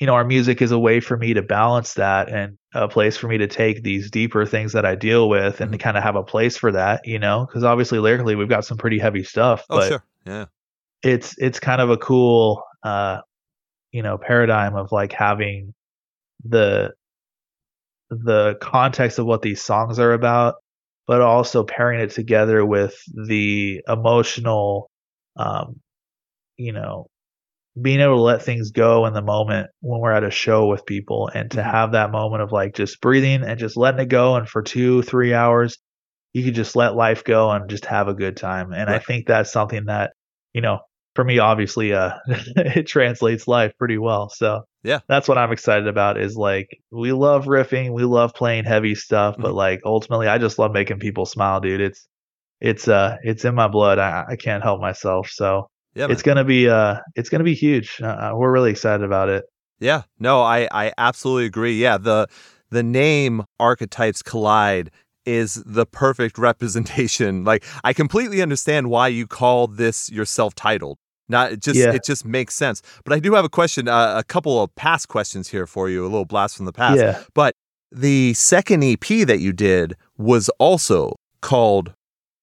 you know, our music is a way for me to balance that and a place for me to take these deeper things that I deal with and to Mhm. kind of have a place for that, you know, because obviously lyrically we've got some pretty heavy stuff, Oh, but sure. Yeah. it's it's kind of a cool uh you know paradigm of like having the the context of what these songs are about but also pairing it together with the emotional um you know being able to let things go in the moment when we're at a show with people and to Mhm. have that moment of like just breathing and just letting it go and for 2 3 hours you could just let life go and just have a good time and i think that's something that you know for me obviously uh it translates life pretty well so Yeah. that's what i'm excited about is like we love riffing we love playing heavy stuff but Mhm. like ultimately i just love making people smile dude it's it's uh it's in my blood i, I can't help myself so Yeah. man. it's gonna be uh it's gonna be huge uh, we're really excited about it Yeah, no, I I absolutely agree. Yeah, the the name Archetypes Collide is the perfect representation. Like I completely understand why you call this your self-titled. Not it just Yeah. it just makes sense. But I do have a question, uh, a couple of past questions here for you, a little blast from the past. yeah But the second EP that you did was also called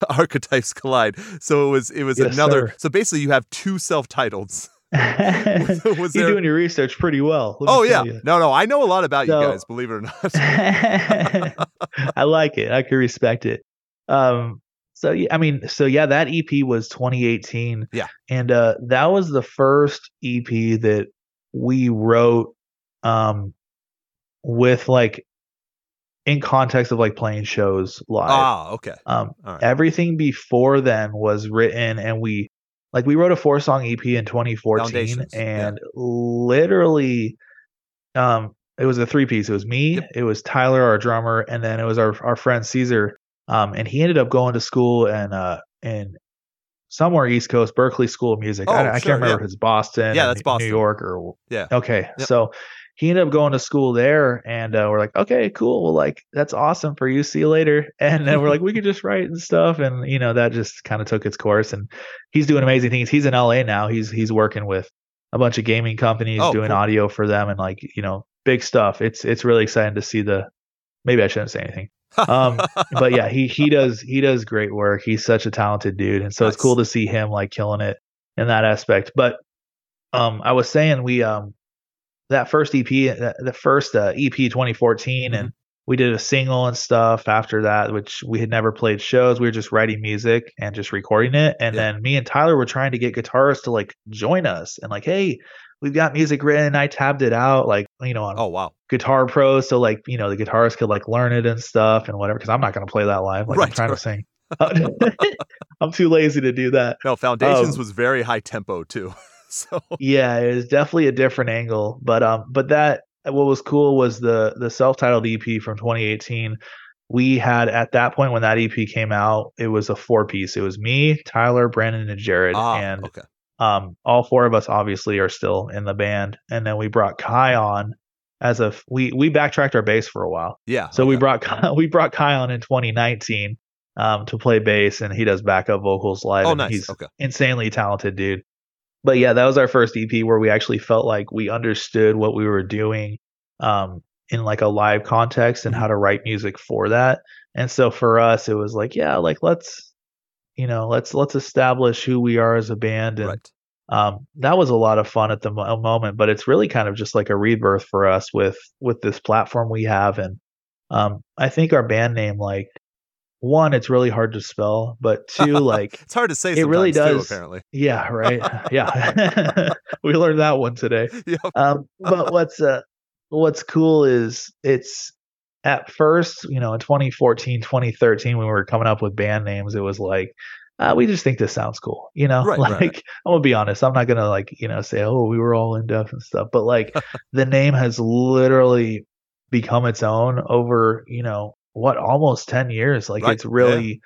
Archetypes Collide. So it was it was Yes, another sir. so basically you have two self-titles. was you're there doing your research pretty well Oh yeah. No, no, I know a lot about So- you guys, believe it or not. I like it. I can respect it. Um, so yeah, I mean, so yeah, that EP was 2018. Yeah. and uh, that was the first EP that we wrote, um, with like in context of like playing shows live. ah, okay. Um, right. everything before then was written, and we like we wrote a four song EP in 2014, Foundations, yeah. and literally, um, it was a three piece. It was me, Yep. it was Tyler, our drummer, and then it was our our friend Caesar. Um, and he ended up going to school and uh in somewhere East Coast, Berklee School of Music. Oh, I, I sure, can't remember yeah. if it's Boston, Yeah, that's Boston. New York, or Yeah. Okay, Yep. so he ended up going to school there, and uh, we're like, okay, cool. Well, like that's awesome for you. See you later. And then we're like, we could just write and stuff, and you know that just kind of took its course. And he's doing amazing things. He's in LA now. He's he's working with a bunch of gaming companies, Oh, doing cool. audio for them, and like you know big stuff. It's it's really exciting to see the. Maybe I shouldn't say anything, um, but yeah, he he does he does great work. He's such a talented dude, and so it's cool to see him like killing it in that aspect. But um, I was saying we um that first EP, the the first uh, EP 2014, Mm-hmm. and we did a single and stuff after that, which we had never played shows. We were just writing music and just recording it. And Yeah. then me and Tyler were trying to get guitarists to like join us and like, hey, we've got music written. I tabbed it out, like you know, on oh wow. Guitar Pro, so like you know the guitarist could like learn it and stuff and whatever. Because I'm not gonna play that live. Like I'm trying right. to sing. I'm too lazy to do that. No, Foundations Um, was very high tempo too. so Yeah, it was definitely a different angle. But um, but that what was cool was the the self-titled EP from 2018. We had at that point when that EP came out, it was a four piece. It was me, Tyler, Brandon, and Jared, ah, and okay. um, all four of us obviously are still in the band. And then we brought Kai on as a we we backtracked our bass for a while. Yeah. So we brought Kai, we brought Kai on in 2019 um, to play bass, and he does backup vocals live. Oh and nice. He's Okay. insanely talented dude. But yeah, that was our first EP where we actually felt like we understood what we were doing um, in like a live context and how to write music for that. And so for us, it was like, yeah, like let's, you know, let's let's establish who we are as a band, and Right. um, that was a lot of fun at the mo- moment. But it's really kind of just like a rebirth for us with with this platform we have, and um, I think our band name, like, one, it's really hard to spell, but two, like. It's hard to say it really does. too, apparently. Yeah, right. yeah. we learned that one today. Yep. Um, but what's uh, what's cool is it's at first, you know, in 2014, 2013, when we were coming up with band names, it was like, uh, we just think this sounds cool, you know. Right, like right. I'm gonna be honest, I'm not gonna like, you know, say, oh, we were all in depth and stuff, but like the name has literally become its own over, you know, what almost 10 years. Like it's really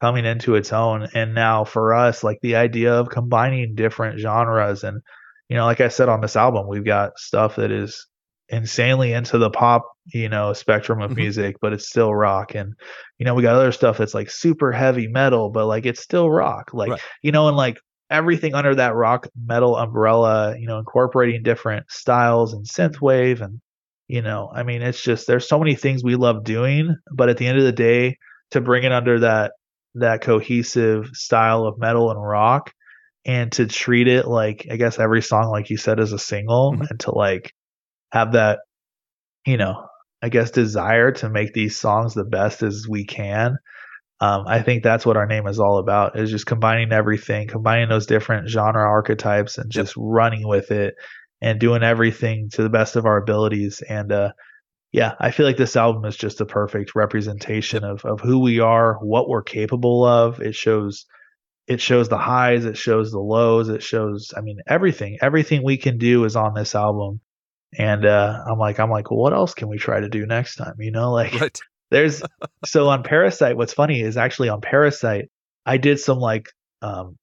coming into its own. And now for us, like the idea of combining different genres and, you know, like I said on this album, we've got stuff that is insanely into the pop, you know, spectrum of Mhm. music, but it's still rock. And, you know, we got other stuff that's like super heavy metal, but like it's still rock. Like, Right. you know, and like everything under that rock metal umbrella, you know, incorporating different styles and synthwave and you know, I mean, it's just there's so many things we love doing, but at the end of the day, to bring it under that that cohesive style of metal and rock and to treat it like I guess every song like you said is a single mm-hmm. and to like have that you know, I guess desire to make these songs the best as we can. Um, I think that's what our name is all about is just combining everything, combining those different genre archetypes and just yep. running with it and doing everything to the best of our abilities. And uh, yeah, I feel like this album is just a perfect representation of of who we are, what we're capable of. It shows it shows the highs, it shows the lows, it shows I mean everything. Everything we can do is on this album. And uh, I'm like I'm like, well, what else can we try to do next time? You know, like right. there's so on Parasite, what's funny is actually on Parasite, I did some like um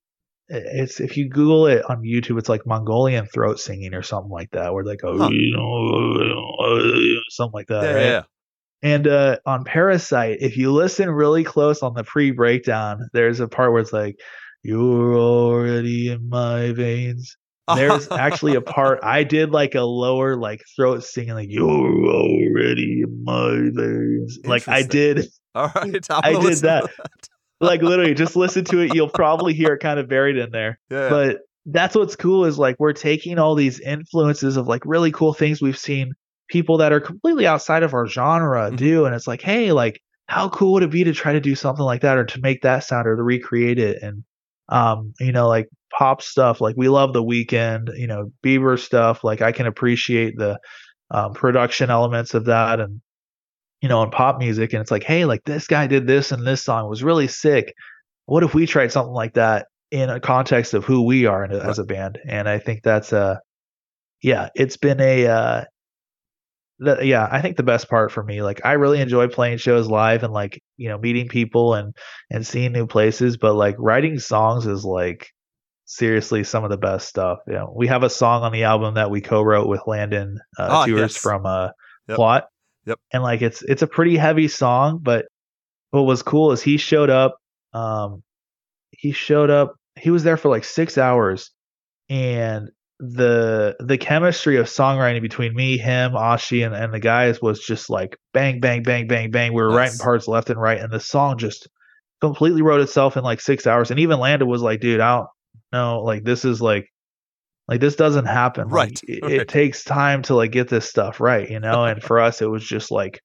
it's if you Google it on YouTube, it's like Mongolian throat singing or something like that, where they go, huh. something like that, yeah, right? Yeah. And uh, on Parasite, if you listen really close on the pre breakdown, there's a part where it's like, "You're already in my veins." There's actually a part I did like a lower like throat singing, like "You're already in my veins." Like I did. All right, I did that. that like literally just listen to it you'll probably hear it kind of buried in there yeah. but that's what's cool is like we're taking all these influences of like really cool things we've seen people that are completely outside of our genre mm-hmm. do and it's like hey like how cool would it be to try to do something like that or to make that sound or to recreate it and um you know like pop stuff like we love the Weeknd, you know bieber stuff like i can appreciate the um, production elements of that and you know, in pop music, and it's like, hey, like this guy did this and this song was really sick. What if we tried something like that in a context of who we are as a band? And I think that's a, uh, yeah, it's been a, uh, the, yeah, I think the best part for me, like I really enjoy playing shows live and like you know meeting people and and seeing new places, but like writing songs is like seriously some of the best stuff. You know, we have a song on the album that we co-wrote with Landon uh, oh, Tewers yes. from uh, yep. Plot, Yep. And like it's it's a pretty heavy song, but what was cool is he showed up. Um, he showed up. He was there for like six hours, and the the chemistry of songwriting between me, him, Oshie, and, and the guys was just like bang, bang, bang, bang, bang. We were nice. writing parts left and right, and the song just completely wrote itself in like six hours. And even Landon was like, dude, I don't know, like this is like like this doesn't happen. Right. Like, it, right. it takes time to like get this stuff right, you know? and for us it was just like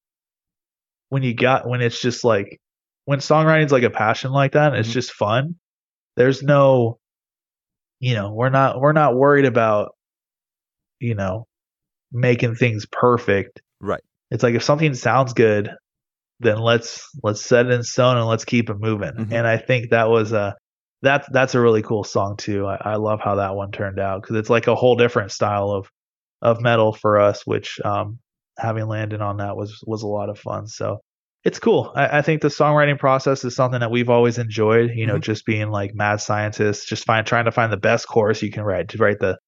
when you got when it's just like when songwriting's like a passion like that, mm-hmm. it's just fun. There's no you know, we're not we're not worried about you know making things perfect. Right. It's like if something sounds good, then let's let's set it in stone and let's keep it moving. Mm-hmm. And I think that was a that's that's a really cool song too. I, I love how that one turned out because it's like a whole different style of of metal for us, which um, having Landon on that was was a lot of fun. So it's cool. I, I, think the songwriting process is something that we've always enjoyed. You know, mm-hmm. just being like mad scientists, just find trying to find the best chorus you can write to write the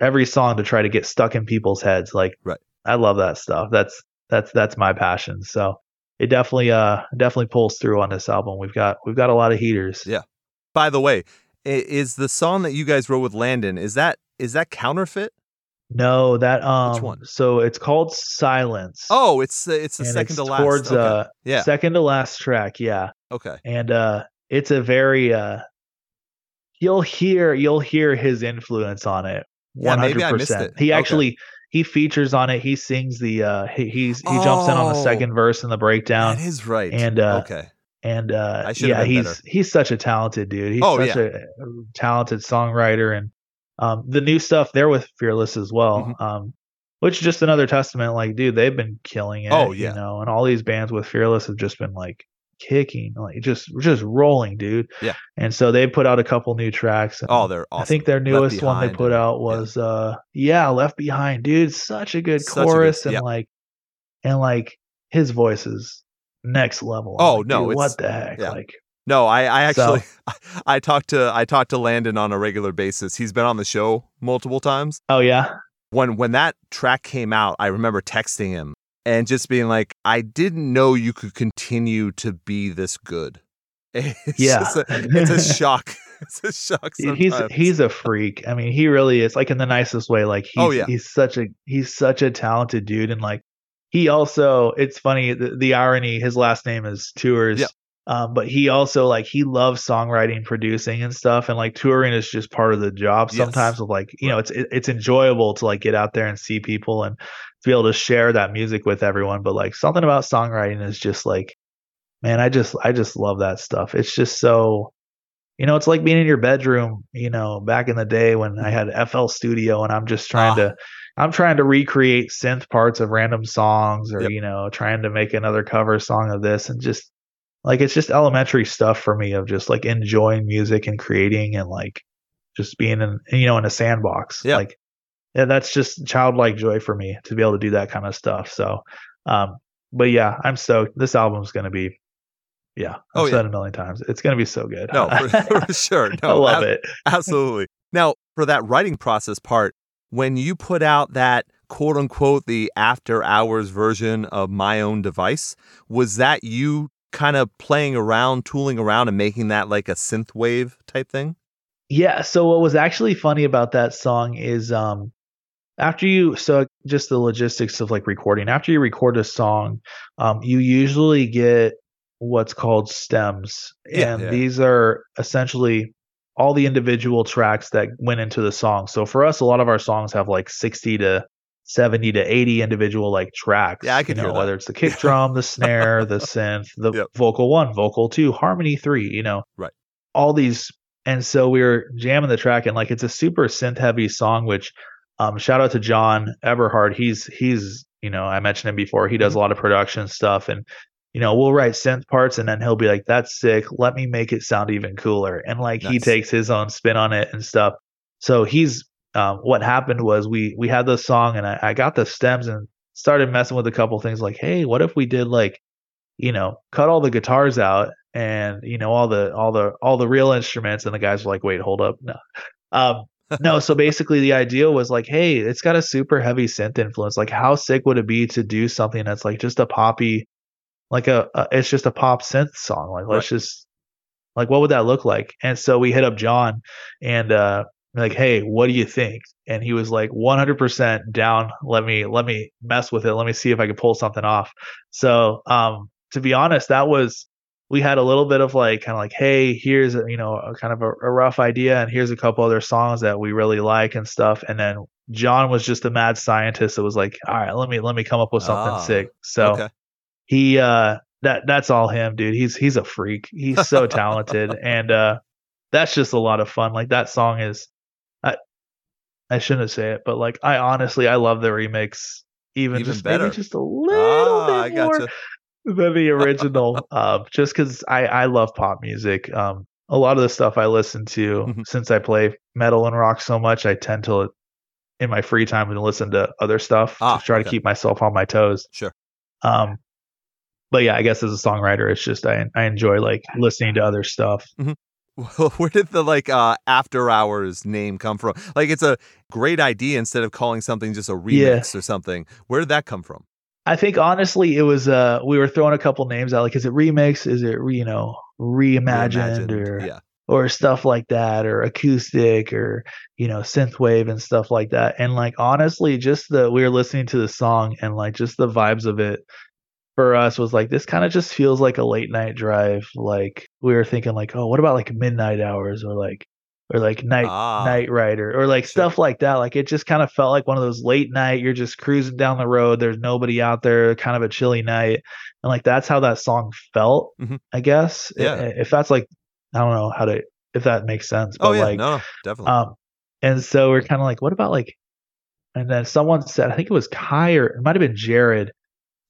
every song to try to get stuck in people's heads. Like, right. I love that stuff. That's that's that's my passion. So it definitely uh definitely pulls through on this album. We've got we've got a lot of heaters. Yeah, by the way, is the song that you guys wrote with Landon is that is that counterfeit? No, that um. Which one? So it's called Silence. Oh, it's it's the second it's to last. Towards okay. uh, yeah, second to last track. Yeah. Okay. And uh, it's a very uh, you'll hear you'll hear his influence on it. One hundred percent. He actually okay. he features on it. He sings the uh, he he's, he oh, jumps in on the second verse in the breakdown. That is right. And uh, okay. And uh, yeah, he's better. he's such a talented dude. He's oh, such yeah. a talented songwriter, and um, the new stuff they're with Fearless as well. Mm-hmm. Um, which is just another testament. Like, dude, they've been killing it. Oh yeah, you know, and all these bands with Fearless have just been like kicking, like just just rolling, dude. Yeah. And so they put out a couple new tracks. Oh, they're awesome. I think their newest one they put out was yeah. uh yeah, Left Behind, dude. Such a good such chorus a good, and like and like his voice is next level. Oh like, no, what the heck? Yeah. Like no, I, I actually so, I talked to I talked to Landon on a regular basis. He's been on the show multiple times. Oh yeah. When when that track came out, I remember texting him and just being like, I didn't know you could continue to be this good. It's yeah, a, it's a shock. it's a shock. He's he's a freak. I mean, he really is. Like in the nicest way. Like oh, he's Oh, yeah. he's such a he's such a talented dude, and like he also. It's funny the, the irony. His last name is Tewers. Yeah. Um, but he also like he loves songwriting, producing, and stuff, and like touring is just part of the job. Yes. Sometimes of like you know, it's it, it's enjoyable to like get out there and see people and to be able to share that music with everyone. But like something about songwriting is just like, man, I just I just love that stuff. It's just so you know, it's like being in your bedroom, you know, back in the day when I had FL Studio and I'm just trying Ah. to I'm trying to recreate synth parts of random songs or Yep. you know, trying to make another cover song of this and just like it's just elementary stuff for me of just like enjoying music and creating and like just being in you know in a sandbox. Yeah. Like yeah, that's just childlike joy for me to be able to do that kind of stuff. So um but yeah, I'm stoked. This album's gonna be yeah, I've Oh, said yeah. it a million times. It's gonna be so good. no, for, for sure. No, I love ab- it. Absolutely. Now, for that writing process part, when you put out that quote unquote the after hours version of my own device, was that you kind of playing around, tooling around, and making that like a synth wave type thing? Yeah. So what was actually funny about that song is um after you so just the logistics of like recording after you record a song um you usually get what's called stems Yeah, and yeah. these are essentially all the individual tracks that went into the song so for us a lot of our songs have like 60 to 70 to 80 individual like tracks Yeah, I can you know hear that. whether it's the kick drum the snare the synth the Yep. vocal 1 vocal 2 harmony 3 you know Right. all these and so we were jamming the track and like it's a super synth heavy song which um shout out to john eberhard he's he's you know i mentioned him before he does a lot of production stuff and you know we'll write synth parts and then he'll be like that's sick. Let me make it sound even cooler. And like he takes his own spin on it and stuff. So he's um what happened was we we had the song and I, I got the stems and started messing with a couple things like hey what if we did like you know cut all the guitars out and you know all the all the all the real instruments? And the guys were like wait hold up. No. Um no so basically the idea was like hey it's got a super heavy synth influence. Like how sick would it be to do something that's like just a poppy like a, a it's just a pop synth song like let's just like what would that look like? And so we hit up john and uh like hey what do you think? And he was like 100% down. Let me let me mess with it. Let me see if i can pull something off. So um to be honest that was we had a little bit of like kind of like hey here's a, you know a kind of a, a rough idea and here's a couple other songs that we really like and stuff. And then john was just a mad scientist that was like all right let me let me come up with something Ah, sick. So okay. He uh that that's all him dude he's he's a freak he's so talented and uh that's just a lot of fun like that song is i i shouldn't say it but like i honestly i love the remix even, Even just better. maybe just a little Ah, bit I more gotcha. than the original um just because i i love pop music um a lot of the stuff i listen to Mhm. since i play metal and rock so much i tend to in my free time to listen to other stuff Ah, to try okay. to keep myself on my toes Sure. um but yeah i guess as a songwriter it's just i i enjoy like listening to other stuff Well, where did the like uh after hours name come from? Like it's a great idea instead of calling something just a remix or something. Where did that come from? i think honestly it was uh we were throwing a couple names out like is it remix is it you know reimagined, or yeah. or stuff like that or acoustic or you know synthwave and stuff like that and like honestly just the we were listening to the song and like just the vibes of it for us was like this kind of just feels like a late night drive like we were thinking like oh what about like midnight hours or like or like night Ah, night rider or like Sure. stuff like that like it just kind of felt like one of those late night you're just cruising down the road there's nobody out there kind of a chilly night and like that's how that song felt Mhm. i guess Yeah. if that's like i don't know how to if that makes sense but Oh yeah, like no, no, definitely. um and so we're kind of like what about like and then someone said i think it was kai or it might have been jared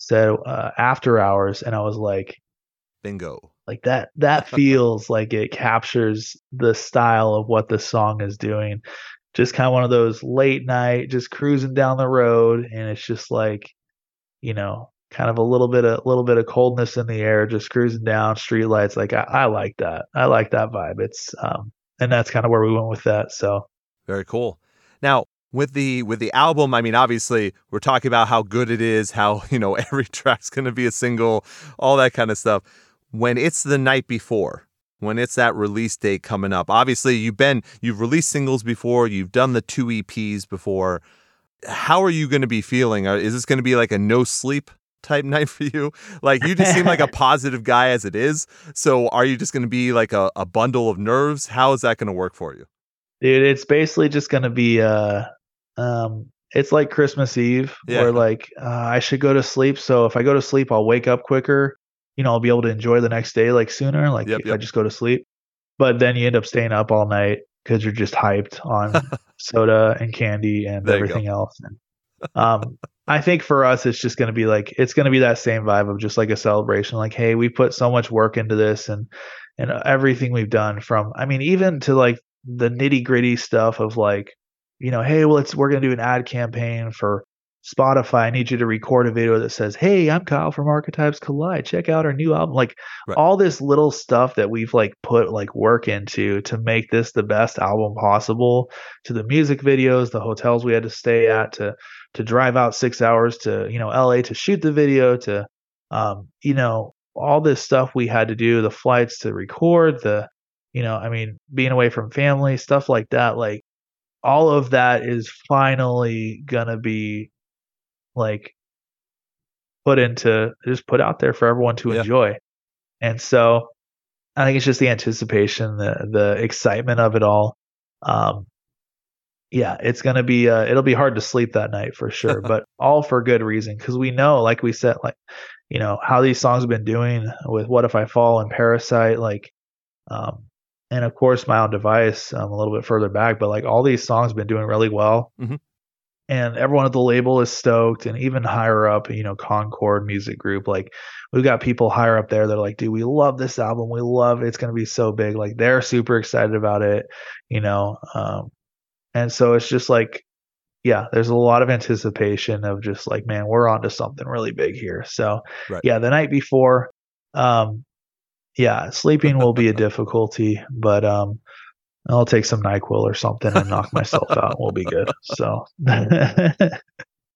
said uh, after hours and i was like Bingo. like that that feels like it captures the style of what the song is doing just kind of one of those late night just cruising down the road and it's just like you know kind of a little bit of little bit of coldness in the air just cruising down street lights like I, I like that i like that vibe it's um and that's kind of where we went with that so Very cool. Now, with the with the album, I mean, obviously, we're talking about how good it is, how you know every track's going to be a single, all that kind of stuff. When it's the night before, when it's that release date coming up. Obviously, you've been you've released singles before, you've done the two EPs before. How are you going to be feeling? Is this going to be like a no sleep type night for you? Like you just seem like a positive guy as it is. So are you just going to be like a, a bundle of nerves? How is that going to work for you? Dude, it's basically just going to be uh um it's like Christmas Eve yeah. where like uh, I should go to sleep. So if I go to sleep, I'll wake up quicker. You know, I'll be able to enjoy the next day like sooner. Like yep, if yep. I just go to sleep, but then you end up staying up all night because you're just hyped on soda and candy and everything else. And, um, I think for us, it's just going to be like it's going to be that same vibe of just like a celebration. Like, hey, we put so much work into this, and and everything we've done from, I mean, even to like the nitty gritty stuff of like you know, hey, well, it's we're gonna do an ad campaign for Spotify. I need you to record a video that says, "Hey, I'm Kyle from Archetypes Collide. Check out our new album." Like right. all this little stuff that we've like put like work into to make this the best album possible. To the music videos, the hotels we had to stay at, to to drive out six hours to you know LA to shoot the video, to um, you know all this stuff we had to do, the flights to record, the you know, I mean, being away from family, stuff like that. Like all of that is finally gonna be like put into just put out there for everyone to yeah. enjoy. And so I think it's just the anticipation, the the excitement of it all. Um yeah, it's gonna be uh it'll be hard to sleep that night for sure, but all for good reason because we know, like we said, like you know how these songs have been doing with "What If I Fall" and "Parasite." Like, um, and of course my own device um, a little bit further back but like all these songs have been doing really well mm-hmm. and everyone at the label is stoked and even higher up you know concord music group like we've got people higher up there that are like dude we love this album we love it. it's going to be so big like they're super excited about it you know um, and so it's just like yeah there's a lot of anticipation of just like man we're on to something really big here so right. yeah the night before um yeah, sleeping will be a difficulty, but um, I'll take some Nyquil or something and knock myself out. We'll be good. So,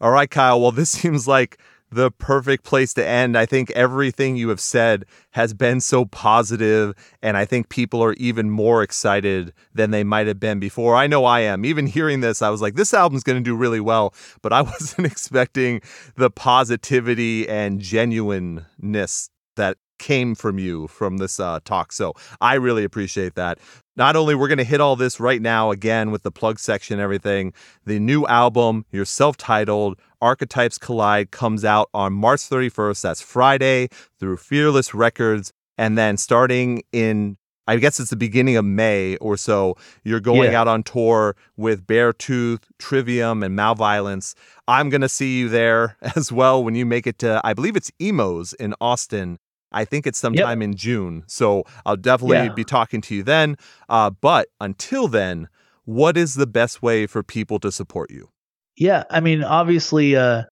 all right, Kyle. Well, this seems like the perfect place to end. I think everything you have said has been so positive, and I think people are even more excited than they might have been before. I know I am. Even hearing this, I was like, this album's going to do really well, but I wasn't expecting the positivity and genuineness that came from you from this uh, talk. So I really appreciate that. Not only we're going to hit all this right now again with the plug section and everything, the new album, your self-titled Archetypes Collide comes out on March 31st. That's Friday through Fearless Records. And then starting in I guess it's the beginning of May or so. You're going yeah. out on tour with Beartooth, Trivium, and Malevolence. I'm going to see you there as well when you make it to, I believe it's Emo's in Austin I think it's sometime yep. in June. So I'll definitely yeah. be talking to you then. Uh, but until then, what is the best way for people to support you? Yeah, I mean, obviously, uh,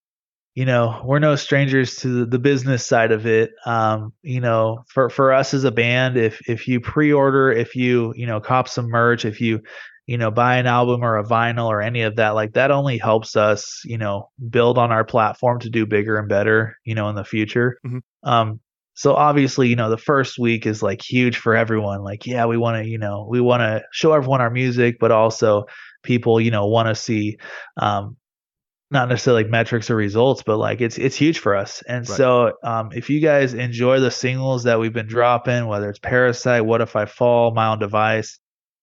you know, we're no strangers to the business side of it. Um, you know, for for us as a band, if if you pre-order, if you you know cop some merch, if you you know buy an album or a vinyl or any of that, like that only helps us, you know, build on our platform to do bigger and better, you know, in the future. Mm-hmm. Um, so obviously, you know, the first week is like huge for everyone. Like, yeah, we want to, you know, we want to show everyone our music, but also people, you know, want to see um not necessarily like metrics or results, but like it's it's huge for us. And right. so um if you guys enjoy the singles that we've been dropping, whether it's Parasite, What If I Fall, My Own Device,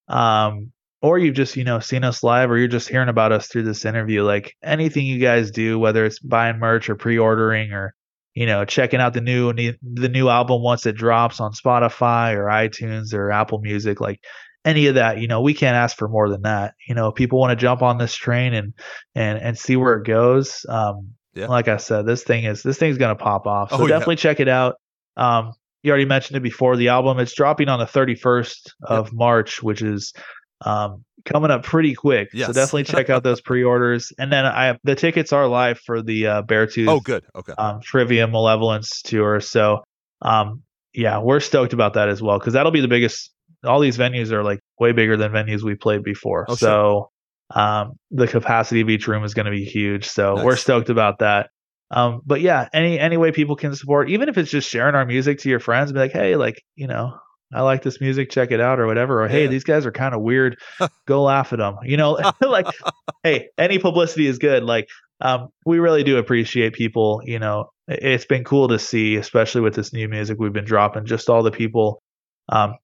um, or you've just, you know, seen us live or you're just hearing about us through this interview, like anything you guys do, whether it's buying merch or pre-ordering or you know, checking out the new the new album once it drops on Spotify or iTunes or Apple Music, like any of that, you know, we can't ask for more than that. You know, if people want to jump on this train and and and see where it goes. Um, yeah. like I said, this thing is this thing's gonna pop off. So oh, definitely yeah. check it out. Um, you already mentioned it before. The album it's dropping on the 31st of yep. March, which is um, coming up pretty quick. Yes. So definitely check out those pre-orders. And then I the tickets are live for the uh, Beartooth. Oh, good. Okay. Um, Trivium Malevolence tour. So um, yeah, we're stoked about that as well because that'll be the biggest. All these venues are like way bigger than venues we played before. Oh, so sure. um, the capacity of each room is going to be huge. So nice. we're stoked about that. Um, but yeah, any any way people can support, even if it's just sharing our music to your friends, be like, hey, like you know, I like this music, check it out or whatever. Or hey, Yeah. these guys are kind of weird. Go laugh at them. You know, like hey, any publicity is good. Like um, we really do appreciate people. You know, it- it's been cool to see, especially with this new music we've been dropping. Just all the people um,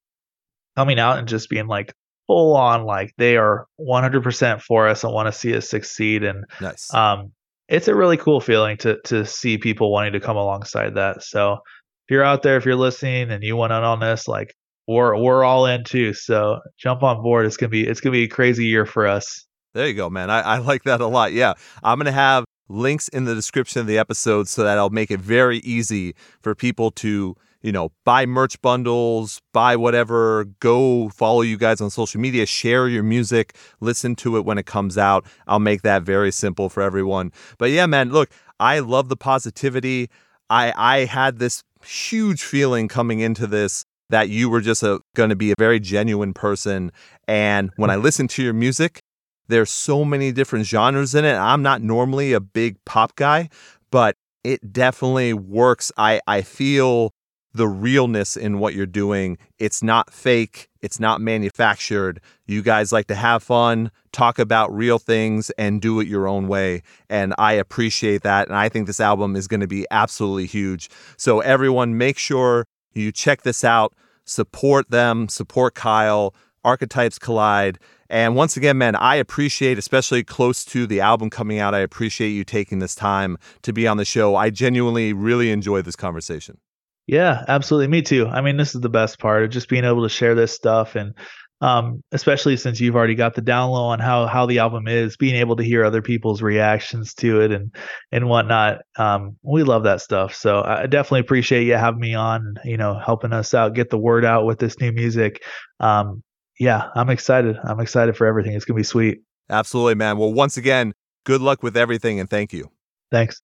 coming out and just being like full on, like they are 100% for us and want to see us succeed. And Nice. um, it's a really cool feeling to to see people wanting to come alongside that. So if you're out there, if you're listening and you want in on this, like we're we're all in too. So jump on board. It's gonna be it's gonna be a crazy year for us. There you go, man. I, I like that a lot. Yeah. I'm to have links in the description of the episode so that I'll make it very easy for people to, you know, buy merch bundles, buy whatever, go follow you guys on social media, share your music, listen to it when it comes out. I'll make that very simple for everyone. But yeah, man, look, I love the positivity. I I had this huge feeling coming into this that you were just going to be a very genuine person and when I listened to your music, there's so many different genres in it. I'm not normally a big pop guy, but it definitely works. I, I feel the realness in what you're doing. It's not fake, it's not manufactured. You guys like to have fun, talk about real things, and do it your own way. And I appreciate that. And I think this album is going to be absolutely huge. So, everyone, make sure you check this out, support them, support Kyle. Archetypes Collide. And once again, man, I appreciate, especially close to the album coming out, I appreciate you taking this time to be on the show. I genuinely really enjoy this conversation. Yeah, absolutely. Me too. I mean, this is the best part of just being able to share this stuff and um, especially since you've already got the down low on how how the album is, being able to hear other people's reactions to it and and whatnot. Um, we love that stuff. So I definitely appreciate you having me on you know helping us out, get the word out with this new music. Um, yeah, I'm excited. I'm excited for everything. It's gonna be sweet. Absolutely, man. Well, once again, good luck with everything and thank you. Thanks.